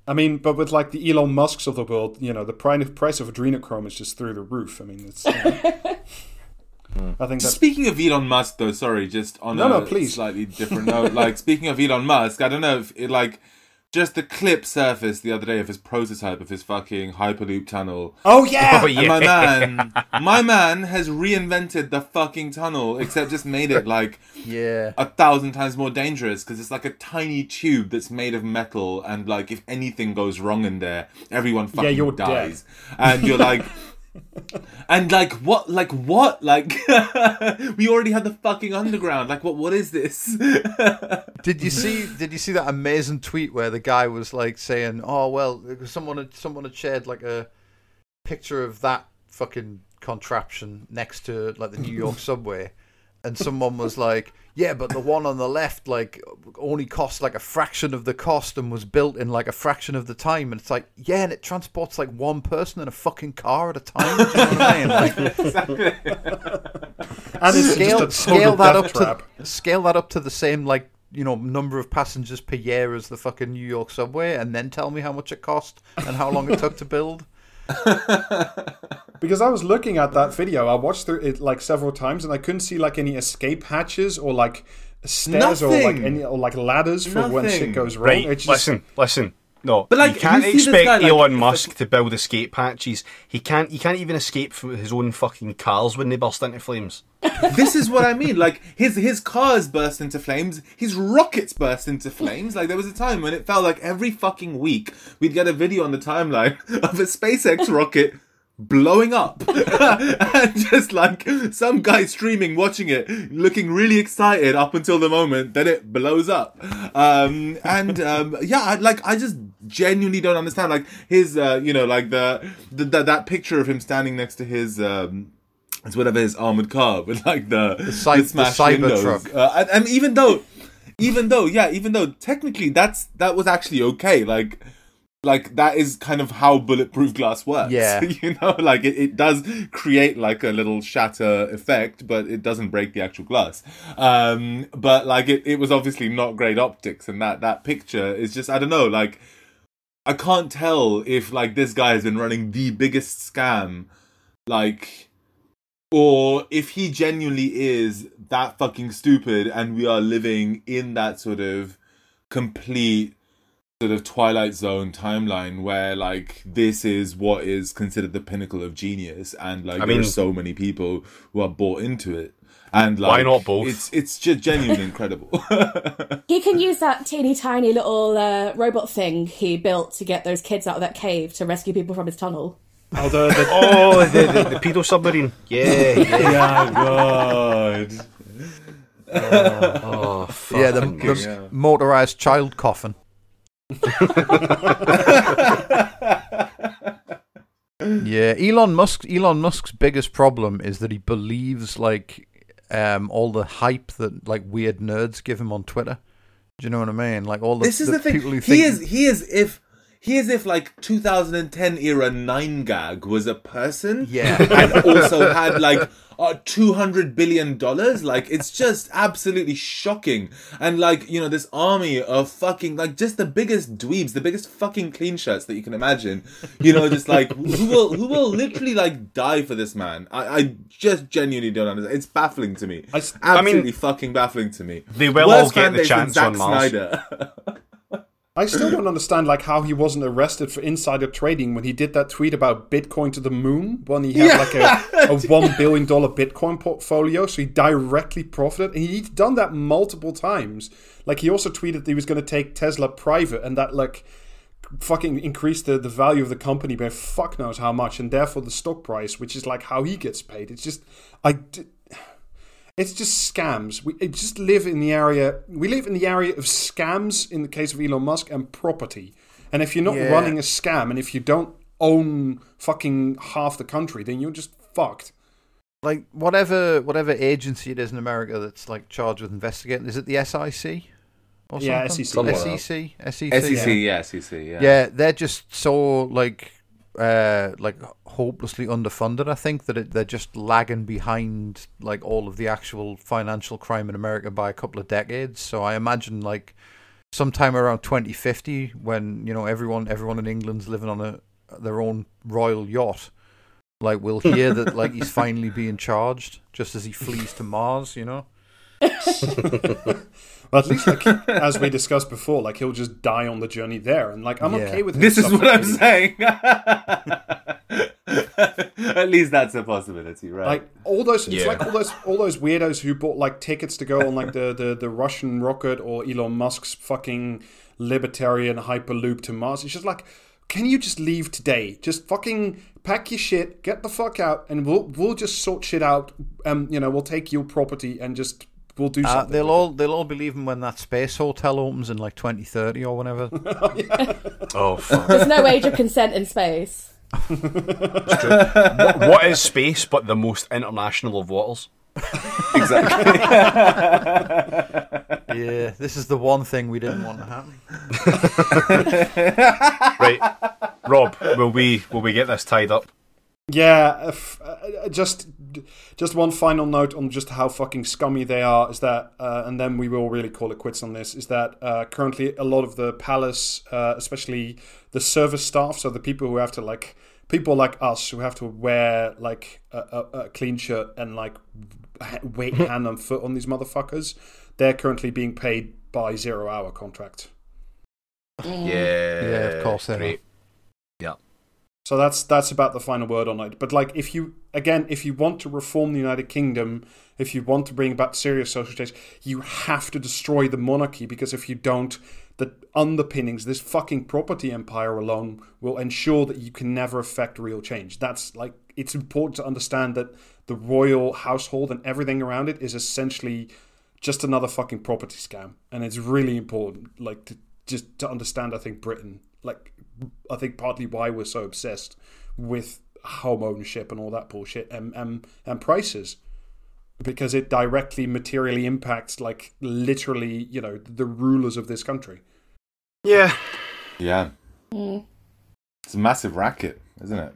I mean, but with like the Elon Musks of the world, you know, the price of adrenochrome is just through the roof. I mean, it's. you know, [laughs] hmm. I think. Speaking of Elon Musk, though, sorry, just on No, a no, please. slightly different note. Like speaking of Elon Musk, I don't know if it like just the clip surfaced the other day of his prototype of his fucking hyperloop tunnel. Oh, yeah! Oh, [laughs] And my [laughs] man, my man has reinvented the fucking tunnel, except just made it like Yeah. a thousand times more dangerous because it's like a tiny tube that's made of metal, and like if anything goes wrong in there, everyone fucking you're dies, and you're like. [laughs] And like what, like what, like [laughs] we already had the fucking underground. Like what? What is this? [laughs] Did you see? Did you see that amazing tweet where the guy was like saying, "Oh well, someone had someone had shared like a picture of that fucking contraption next to like the New York [laughs] subway." And someone was like, "Yeah, but the one on the left like only cost like a fraction of the cost and was built in like a fraction of the time." And it's like, "Yeah, and it transports like one person in a fucking car at a time." You know I mean? Like, [laughs] and scale just a total scale that up trap. to scale that up to the same like you know number of passengers per year as the fucking New York subway, and then tell me how much it cost and how long it took to build. [laughs] Because I was looking at that video, I watched through it like several times, and I couldn't see like any escape hatches or like stairs or like any or like ladders for when shit goes wrong. Right, It's just, listen, listen. No, But, like, you can't you expect guy, like, Elon Musk to build escape patches. He can't. He can't even escape from his own fucking cars when they burst into flames. [laughs] this is what I mean. Like his his cars burst into flames, his rockets burst into flames. Like there was a time when it felt like every fucking week we'd get a video on the timeline [laughs] of a SpaceX rocket blowing up [laughs] and just like some guy streaming watching it looking really excited up until the moment that it blows up um and um yeah I, like i just genuinely don't understand like his uh you know like the, the, the that picture of him standing next to his um it's whatever his armored car with like the the, cy- the smashed Cybertruck. windows. Uh, and, and even though, even though, yeah, even though technically that's that was actually okay. Like, like that is kind of how bulletproof glass works. Yeah. [laughs] you know, like it, it does create like a little shatter effect, but it doesn't break the actual glass. Um, but like it, it was obviously not great optics, and that that picture is just I don't know, like. I can't tell if like this guy has been running the biggest scam, like or if he genuinely is that fucking stupid and we are living in that sort of complete sort of twilight zone timeline where like this is what is considered the pinnacle of genius and like I there are mean- so many people who are bought into it and like Why not both? it's it's just genuinely incredible [laughs] He can use that teeny tiny little uh, robot thing he built to get those kids out of that cave to rescue people from his tunnel. Although the, [laughs] Oh, the, the, the [laughs] pedo submarine. Yeah, yeah. yeah god Oh, fuck. yeah, the, the yeah. motorized child coffin. Yeah, Elon Musk. Elon Musk's biggest problem is that he believes like um, all the hype that like weird nerds give him on Twitter. Do you know what I mean? Like all the, this is the, thing. people who he think is he is if he is if like 2010 era nine gag was a person. Yeah. [laughs] and also had like uh, 200 billion dollars. Like it's just absolutely shocking. And like you know this army of fucking like just the biggest dweebs, the biggest fucking clean shirts that you can imagine. You know, just like who will who will literally like die for this man. I, I just genuinely don't understand. It's baffling to me. I Absolutely fucking baffling to me. They will Worse all get the chance on Mars. Snyder. [laughs] I still don't understand like how he wasn't arrested for insider trading when he did that tweet about Bitcoin to the moon when he had Yeah. like a, a [laughs] one billion dollar Bitcoin portfolio, so he directly profited. And he'd done that multiple times. Like he also tweeted that he was going to take Tesla private, and that like fucking increased the, the value of the company by fuck knows how much, and therefore the stock price, which is like how he gets paid. It's just I. d- it's just scams. We just live in the area. We live in the area of scams in the case of Elon Musk and property. And if you're not Yeah. running a scam, and if you don't own fucking half the country, then you're just fucked. like whatever whatever agency it is in America that's like charged with investigating. Is it the SIC? Or Yeah, something? SEC. SEC. SEC. SEC, yeah, SEC, yeah. Yeah, they're just so like uh like hopelessly underfunded. I think that it, they're just lagging behind like all of the actual financial crime in america by a couple of decades. So i imagine like sometime around 2050 when you know everyone everyone in england's living on a their own royal yacht like we'll hear that like he's [laughs] finally being charged just as he flees to mars you know? [laughs] Well, at least like as we discussed before, like he'll just die on the journey there, and like I'm Yeah. okay with This is what I'm saying. [laughs] [laughs] At least that's a possibility, right? Like all those, it's Yeah. like all those all those weirdos who bought like tickets to go on like the, the, the Russian rocket or Elon Musk's fucking libertarian hyperloop to Mars. It's just like, can you just leave today? Just fucking pack your shit, get the fuck out, and we'll we'll just sort shit out. Um, you know, we'll take your property and just we'll do uh, something. they'll all they'll all be leaving when that space hotel opens in like 2030 or whenever [laughs] Oh, fuck. There's no age of consent in space. What, what is space but the most international of waters? [laughs] exactly. Yeah, this is the one thing we didn't want to happen. [laughs] Right, Rob, will we will we get this tied up? Yeah, if, uh, just just one final note on just how fucking scummy they are is that, uh, and then we will really call it quits on this. Is that uh, currently a lot of the palace, uh, especially the service staff, so the people who have to like people like us who have to wear like a, a, a clean shirt and like ha- wait [laughs] hand and foot on these motherfuckers, they're currently being paid by zero hour contract. Yeah, Yeah, of course they are. great. So that's that's about the final word on it. But like, if you again, if you want to reform the United Kingdom, if you want to bring about serious social change, you have to destroy the monarchy because if you don't, the underpinnings, this fucking property empire alone, will ensure that you can never affect real change. That's like it's important to understand that the royal household and everything around it is essentially just another fucking property scam, and it's really important, like to just to understand. I think Britain, like, I think partly why we're so obsessed with home ownership and all that bullshit and and, and prices because it directly materially impacts like literally you know the rulers of this country Yeah, Yeah. Mm. It's a massive racket, isn't it?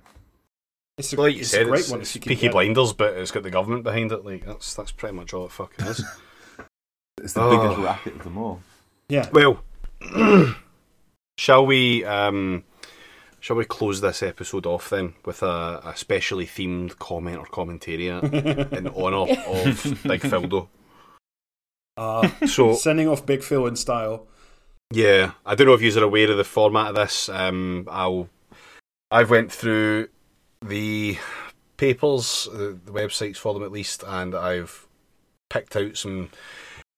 it's a, like you it's said, a great it's, one it's if you Peaky get. Blinders, but it's got the government behind it. Like that's that's pretty much all it fucking is. [laughs] It's the Oh. biggest racket of them all. yeah well, [clears throat] shall we? Um, shall we close this episode off then with a, a specially themed comment or commentary in [laughs] honour of Big Fildo? uh, [laughs] So sending off big phil in style Yeah, I don't know if you're aware of the format of this. Um, I'll, I've went through the papers, the, the websites for them at least, and I've picked out some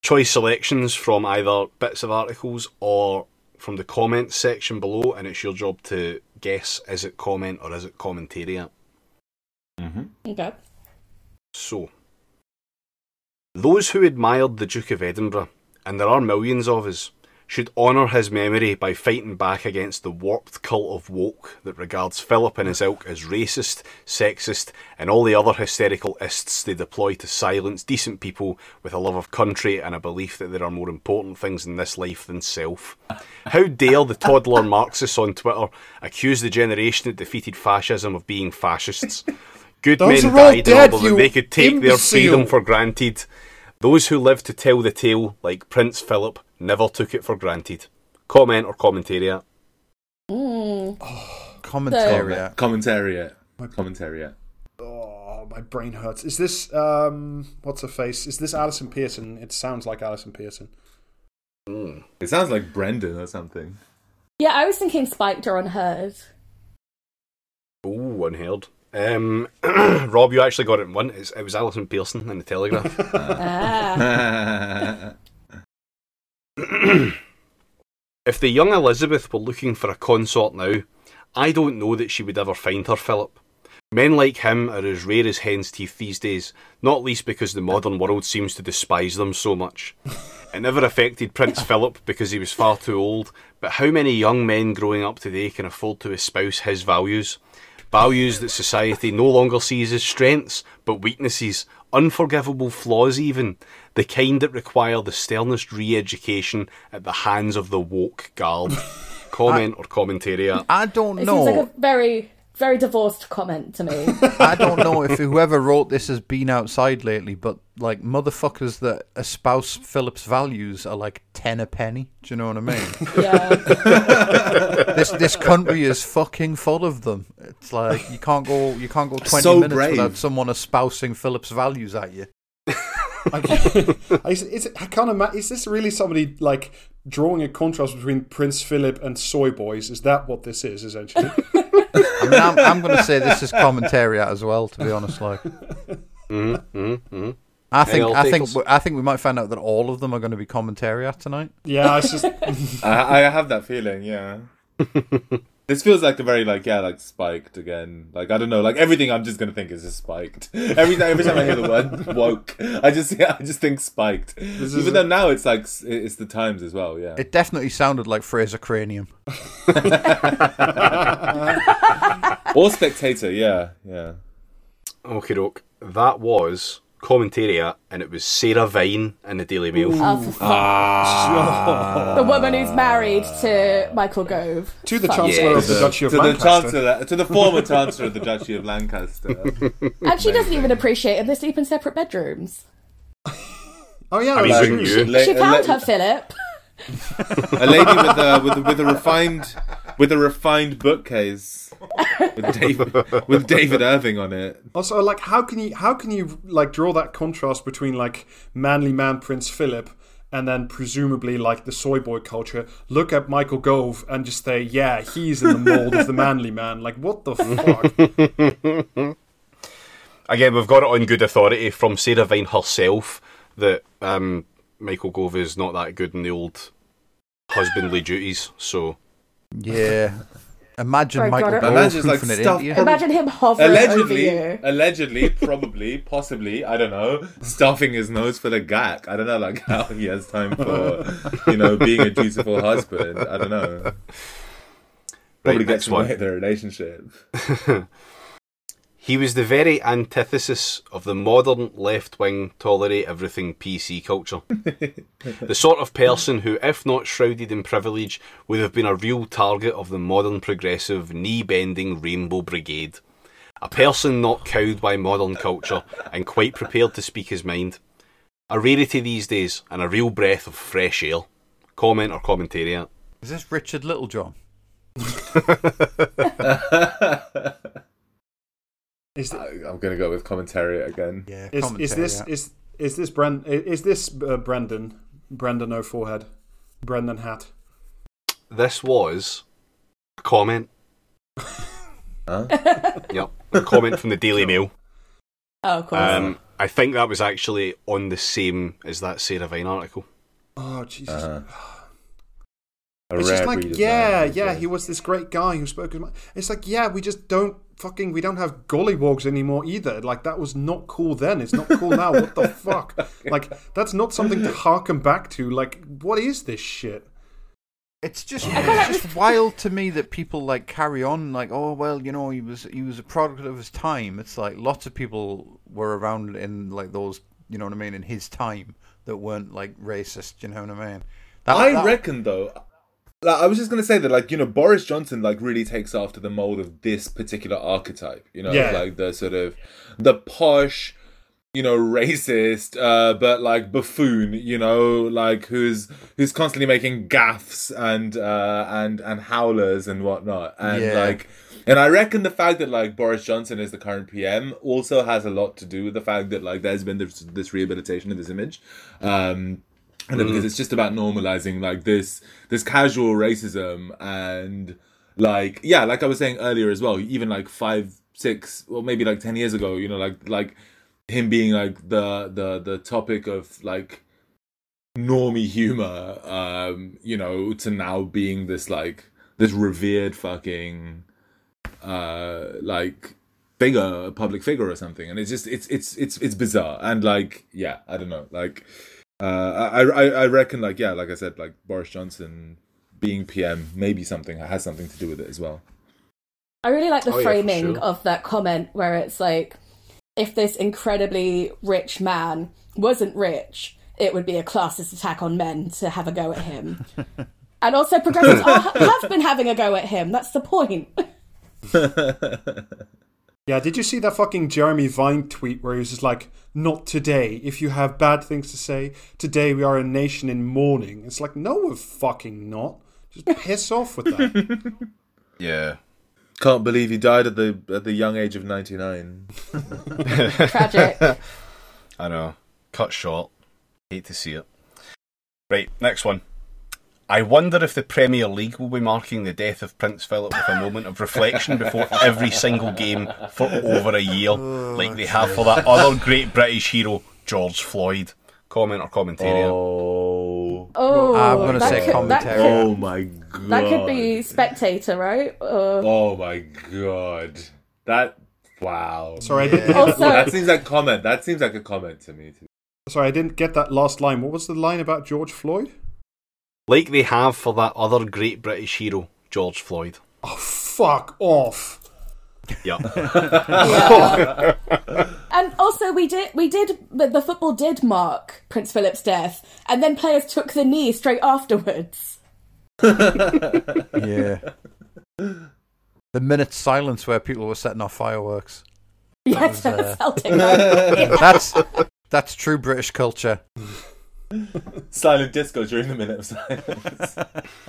choice selections from either bits of articles or from the comments section below, and it's your job to guess is it comment or is it commentariat. Mm-hmm. Okay. So, those who admired the Duke of Edinburgh, and there are millions of us, should honour his memory by fighting back against the warped cult of woke that regards Philip and his ilk as racist, sexist, and all the other hysterical ists they deploy to silence decent people with a love of country and a belief that there are more important things in this life than self. How dare the toddler Marxists on Twitter accuse the generation that defeated fascism of being fascists? Good Those men died in dead, order that they could take their freedom for granted. Those who live to tell the tale, like Prince Philip, never took it for granted. Comment or commentariat. Mm. Commentariat. Commentariat. Commentariat. oh my brain hurts is this um what's her face is this allison pearson it sounds like allison pearson Mm. It sounds like Brendan or something. Yeah, I was thinking spiked or unheard. Ooh, unheard. Um, [clears throat] Rob, you actually got it in one. It's, it was Allison Pearson in the Telegraph. [laughs] Ah. [clears throat] if the young Elizabeth were looking for a consort now, I don't know that she would ever find her Philip. Men like him are as rare as hen's teeth these days, not least because the modern world seems to despise them so much. It never affected Prince Philip because he was far too old, but how many young men growing up today can afford to espouse his values? Values that society no longer sees as strengths, but weaknesses, unforgivable flaws even, the kind that require the sternest re education at the hands of the woke guard. [laughs] Comment or commentariat. I don't It know. seems like a very, very divorced comment to me. [laughs] I don't know if whoever wrote this has been outside lately, but like motherfuckers that espouse Philip's values are like ten a penny. Do you know what I mean? [laughs] yeah. [laughs] this this country is fucking full of them. It's like you can't go you can't go twenty So minutes brave. without someone espousing Philip's values at you. I, I, is, I can't imagine. Is this really somebody like drawing a contrast between Prince Philip and soy boys? Is that what this is essentially? [laughs] I mean, I'm, I'm going to say this is commentariat as well. To be honest, like [laughs] Mm-hmm, mm-hmm. I think I think? I think we might find out that all of them are going to be commentariat tonight. yeah, it's just [laughs] I, I have that feeling, yeah. This feels like a very like yeah, like spiked again. Like I don't know, like everything I'm just gonna think is just spiked. [laughs] Every time every time I hear the word [laughs] woke, I just yeah, I just think spiked. is Even though now it's like it's the times as well, yeah. It definitely sounded like Fraser Cranium. [laughs] or spectator, yeah, yeah. Okay, doke. That was commentariat, and it was Sarah Vine in the Daily Mail. Oh, for fuck. Ah. The woman who's married to Michael Gove. to the Fuck. Chancellor of the To Duchy of to the Lancaster. chancellor, uh, to the former chancellor of the Duchy of Lancaster. And she doesn't even appreciate it. They sleep in separate bedrooms. Oh yeah, I mean, that's wouldn't true. you? La- She found la- her Philip. a lady with a with a, with a refined with a refined bookcase with David with David Irving on it. Also, like, how can you how can you like draw that contrast between like manly man Prince Philip and then presumably like the soy boy culture, look at Michael Gove and just say, yeah, he's in the mold of the manly man. Like, what the fuck? [laughs] Again, we've got it on good authority from Sarah Vine herself that um, Michael Gove is not that good in the old husbandly duties. So Yeah. Imagine Right, Michael got it. Gove Imagine, like, it stuff into you. Imagine him hovering allegedly, over you. allegedly, [laughs] probably, possibly, I don't know, stuffing his nose for the gack. I don't know, like how he has time for, you know, being a dutiful husband. I don't know. Probably Right, gets next in the one. the relationship. [laughs] He was the very antithesis of the modern left wing tolerate everything PC culture. [laughs] the sort of person who, if not shrouded in privilege, would have been a real target of the modern progressive knee bending rainbow brigade. A person not cowed by modern culture and quite prepared to speak his mind. A rarity these days and a real breath of fresh air. Comment or commentariat. Eh? Is this Richard Littlejohn? [laughs] [laughs] Is, I, I'm gonna go with commentary again. Yeah. is, is this is is this Brand is this uh, Brandon Brandon O forehead Brendan hat? This was a comment. Huh? [laughs] Yep. A comment from the Daily Mail. Oh, of course. Um, I think that was actually on the same as that Sarah Vine article. Oh Jesus! Uh-huh. A It's just like, breed yeah, yeah, he was this great guy who spoke his mind. It's like, yeah, we just don't fucking, we don't have gollywogs anymore either. Like, that was not cool then. It's not cool now. What the [laughs] fuck? Like, that's not something to harken back to. Like, what is this shit? It's just it's just wild to me that people like carry on like oh well you know he was he was a product of his time. It's like lots of people were around in like those you know what I mean in his time that weren't like racist. You know what I mean? That- I that- reckon though. Like, I was just gonna say that, like you know, Boris Johnson like really takes after the mold of this particular archetype. You know, Yeah. like the sort of the posh, you know, racist, uh, but like buffoon. You know, like who's who's constantly making gaffs and uh, and and howlers and whatnot, and Yeah. like. And I reckon the fact that like Boris Johnson is the current PM also has a lot to do with the fact that like there's been this, this rehabilitation of this image. Um, and then because it's just about normalizing like this this casual racism and like yeah like i was saying earlier as well even like five six or maybe like 10 years ago you know like like him being like the the the topic of like normie humor um you know to now being this like this revered fucking uh like figure public figure or something. And it's just it's it's it's it's bizarre. And like yeah i don't know. Like uh, I, I I reckon like yeah, like I said, like Boris Johnson being PM maybe something has something to do with it as well. I really like the Oh, yeah, framing sure. of that comment where it's like, if this incredibly rich man wasn't rich, it would be a classist attack on men to have a go at him. [laughs] and also, progressives are, have been having a go at him. That's the point. [laughs] Yeah, did you see that fucking Jeremy Vine tweet where he was just like, not today. If you have bad things to say, today we are a nation in mourning. It's like, no, we're fucking not. Just piss [laughs] off with that. [laughs] Yeah. Can't believe he died at the at the young age of ninety nine. [laughs] Tragic. I know. Cut short. Hate to see it. Right, next one. I wonder if the Premier League will be marking the death of Prince Philip with a moment of reflection before every single game for over a year, like they have for that other great British hero, George Floyd. Comment or commentary. Oh, Oh, I'm gonna say could, commentary. That oh my god! that could be spectator, right? Uh, Oh my god! That wow. Sorry, I didn't, Also- that seems like comment. That seems like a comment to me. Too. sorry, I didn't get that last line. What was the line about George Floyd? Like they have for that other great British hero, George Floyd. Oh, fuck off. Yeah. [laughs] Yeah. and also, we did we did the the football did mark Prince Philip's death, and then players took the knee straight afterwards. [laughs] Yeah. The minute silence where people were setting off fireworks. Yes, was, uh, Celtic. [laughs] That's that's true British culture. [laughs] Silent disco during the minute of silence.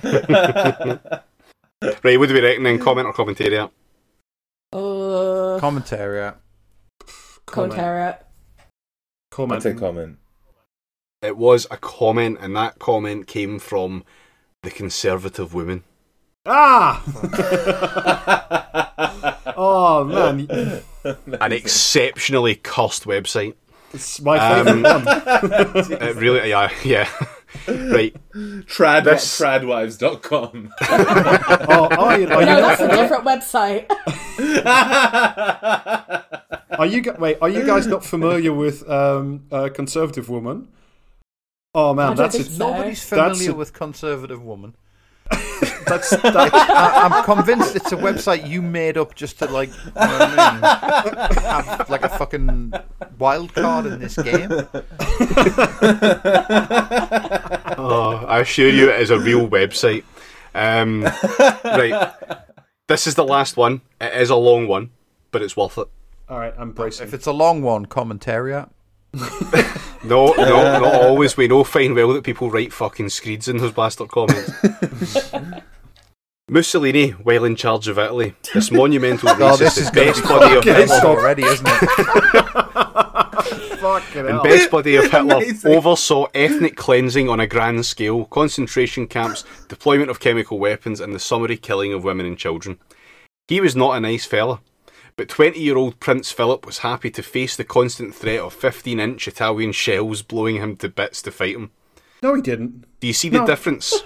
[laughs] right, what do we reckon then? Comment or commentary? Uh, Commentary. Comment. Commentary. I Comment. take comment. It was a comment, and that comment came from the conservative woman. Ah! [laughs] oh man, An exceptionally cursed website. It's my Um, favorite one. It [laughs] really, yeah, yeah. [laughs] right. Trad This- tradwives.com. Oh, [laughs] are you, are No, you, that's a different website. are you wait? Are you guys not familiar with um, a conservative woman? Oh man, I that's think a, so. Nobody's That's familiar a- with conservative woman. [laughs] that's that, I, I'm convinced it's a website you made up just to like, you know I mean? have like a fucking wild card in this game. [laughs] Oh, I assure you, it is a real website. Um, right. This is the last one. It is a long one, but it's worth it. all right. I'm bracing. If it's a long one, commentariat. No, no, not always. We know fine well that people write fucking screeds in those bastard comments. [laughs] Mussolini, while in charge of Italy, this monumental [laughs] Oh, racist this is and going best be buddy of fucking Hitler, already, isn't it? [laughs] Fucking and hell. best buddy of Hitler Amazing. oversaw ethnic cleansing on a grand scale, concentration camps, deployment of chemical weapons, and the summary killing of women and children. He was not a nice fella, but 20 year old Prince Philip was happy to face the constant threat of 15 inch Italian shells blowing him to bits to fight him. No, he didn't. Do you see the difference?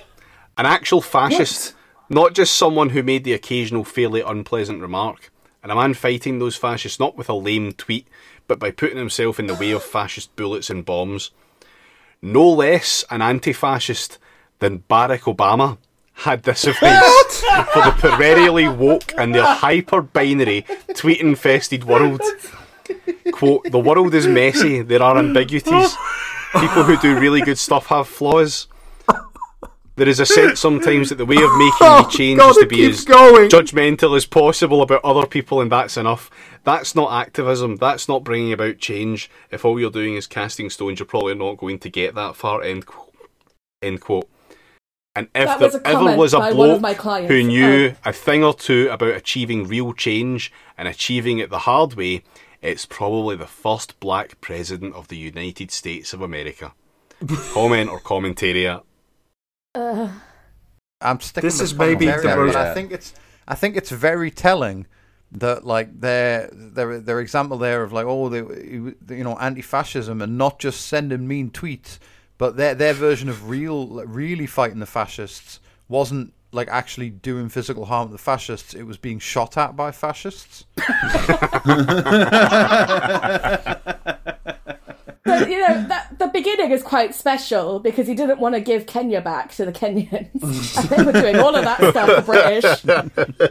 An actual fascist, not just someone who made the occasional fairly unpleasant remark, and a man fighting those fascists not with a lame tweet, but by putting himself in the way of fascist bullets and bombs. No less an anti fascist than Barack Obama had this advice for the perennially woke and their hyper binary tweet infested world. Quote, the world is messy, there are ambiguities. People who do really good stuff have flaws. There is a sense sometimes that the way of making Oh, a change God, is to be as going. judgmental as possible about other people, and that's enough. That's not activism. That's not bringing about change. If all you're doing is casting stones, you're probably not going to get that far. End quote. End quote. And if That there a ever was a by bloke my clients. who knew Oh. a thing or two about achieving real change and achieving it the hard way, it's probably the first black president of the United States of America. [laughs] Comment or commentariat. Uh, I'm sticking This is maybe the commentariat, but I think it's I think it's very telling that like their their their example there of like oh they you know anti-fascism and not just sending mean tweets, but their their version of real like, really fighting the fascists wasn't like actually doing physical harm to the fascists. It was being shot at by fascists. [laughs] But, you know, that, the beginning is quite special because he didn't want to give Kenya back to the Kenyans. [laughs] and they were doing all of that stuff for British.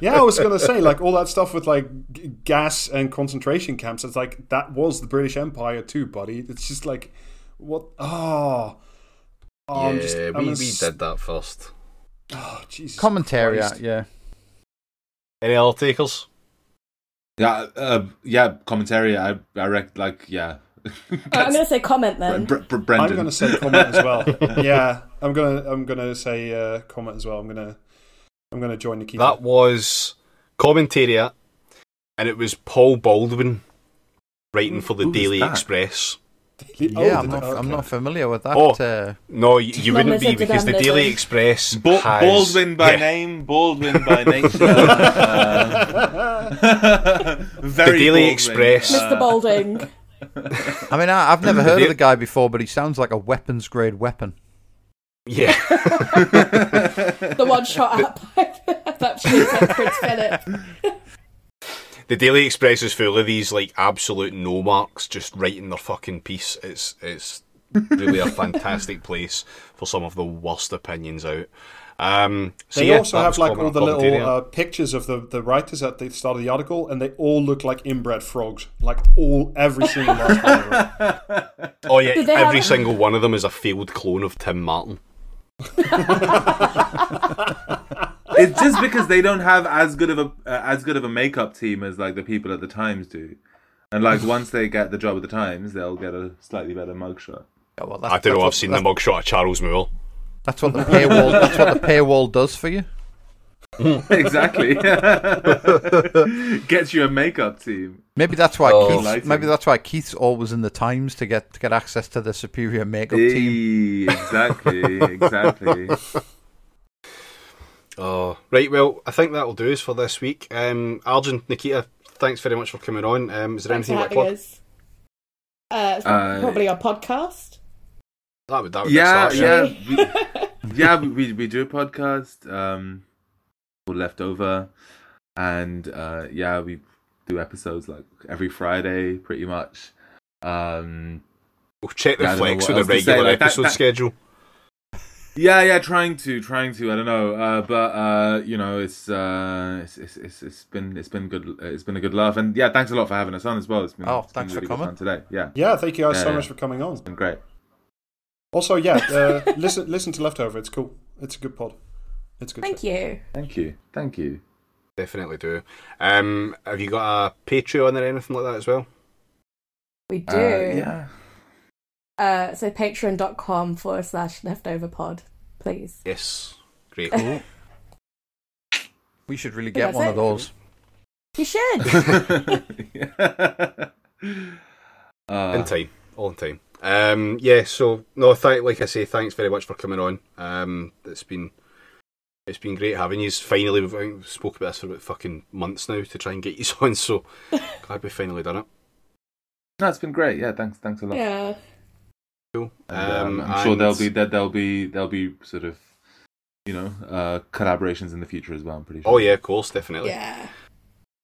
Yeah, I was gonna say like all that stuff with like g- gas and concentration camps. It's like that was the British Empire too, buddy. It's just like what? Oh, oh I'm just, yeah, I'm we, a we s- did that first. Oh, Jesus Commentariat, Christ. yeah. Any other takers? Yeah, uh, yeah, commentary. I, I rec- like, yeah. [laughs] I'm going to say comment then. Br- Br- Brendan. I'm gonna say comment as well. [laughs] yeah, I'm gonna I'm gonna say uh, comment as well. I'm gonna I'm gonna join Nikita. That was commentariat, and it was Paul Baldwin writing for the Who's Daily that? Express. Yeah, Oh, I'm, the- not, I'm not familiar with that. Oh. Uh, No, you, you wouldn't be because the redundancy. Daily Express Ba- has Baldwin by yeah, name, Baldwin by [laughs] nature. uh, [laughs] very The Daily Baldwin, Express. Mr. Balding. [laughs] I mean, I, I've never heard of the guy before, but he sounds like a weapons grade weapon. Yeah, The one shot up that shoots at Prince Philip. The Daily Express is full of these like absolute no marks just writing their fucking piece. It's it's really a [laughs] fantastic place for some of the worst opinions out. Um, so They yeah, also have like all the little uh, pictures of the, the writers at the start of the article, and they all look like inbred frogs. Like all every single last one of them. [laughs] oh yeah, every have- single one of them is a failed clone of Tim Martin. [laughs] It's just because they don't have as good of a uh, as good of a makeup team as like the people at the Times do, and like [laughs] once they get the job at the Times, they'll get a slightly better mugshot. Yeah, well, that's, I don't know. What, I've seen the mugshot of Charles Moore. That's what the paywall. that's what the paywall does for you. [laughs] exactly. [laughs] Gets you a makeup team. Maybe that's why Oh. Keith. Lighting. Maybe that's why Keith's always in the Times to get to get access to the superior makeup team. Eh, exactly, exactly. Oh, right. Well, I think that'll do us for this week. Um, Arjun, Nikita, thanks very much for coming on. Um, is there Thanks anything you want having to plug? us. Uh, it's Uh, probably our podcast. That would that would Yeah, start, yeah, we, [laughs] yeah. We, we we do a podcast. Um, called leftover, and uh, yeah, we do episodes like every Friday, pretty much. Um, We'll check the Yeah, I don't know flex with a else say, regular like, that- episode that- schedule. Yeah, yeah, trying to, trying to. I don't know, uh, but uh, you know, it's, uh, it's, it's it's it's been it's been good. It's been a good laugh, and yeah, thanks a lot for having us on as well. It's been, Oh, it's been thanks for coming. fun today. Yeah, Yeah, thank you guys Yeah, so yeah. much for coming on. it's been great. Also, yeah, uh, [laughs] listen listen to Leftover. It's cool. It's a good pod. It's good. Thank shit. you. Thank you, thank you. Definitely do. Um, have you got a Patreon or anything like that as well? We do. Uh, yeah, Uh, so patreon.com forward slash leftover pod, please. Yes. Great. Cool. [laughs] We should really get one that's of those. You should. [laughs] [laughs] uh, in time, all in time. Um, yeah. So no, thank like I say, thanks very much for coming on. Um, it's been it's been great having you. Finally, we've I think we've spoke about this for about fucking months now to try and get you on. So glad we finally done it. no, it's been great. Yeah, thanks, thanks a lot. yeah. Cool. And, um, Um, I'm sure there'll be that there'll be there'll be sort of you know uh, collaborations in the future as well. I'm pretty sure. Oh yeah, of course, definitely. Yeah.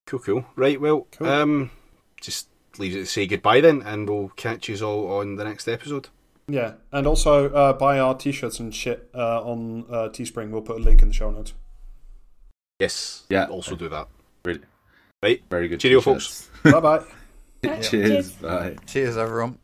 Cool, cool. Right, well, Cool. um, just leaves it to say goodbye then, and we'll catch you all on the next episode. Yeah, and also uh, buy our t-shirts and shit uh, on uh, Teespring. We'll put a link in the show notes. Yes. Yeah. Also do that. Really. Right. Very good. Cheerio, t-shirts. [laughs] bye bye. [laughs] Cheers. Cheers. Bye. Cheers, everyone.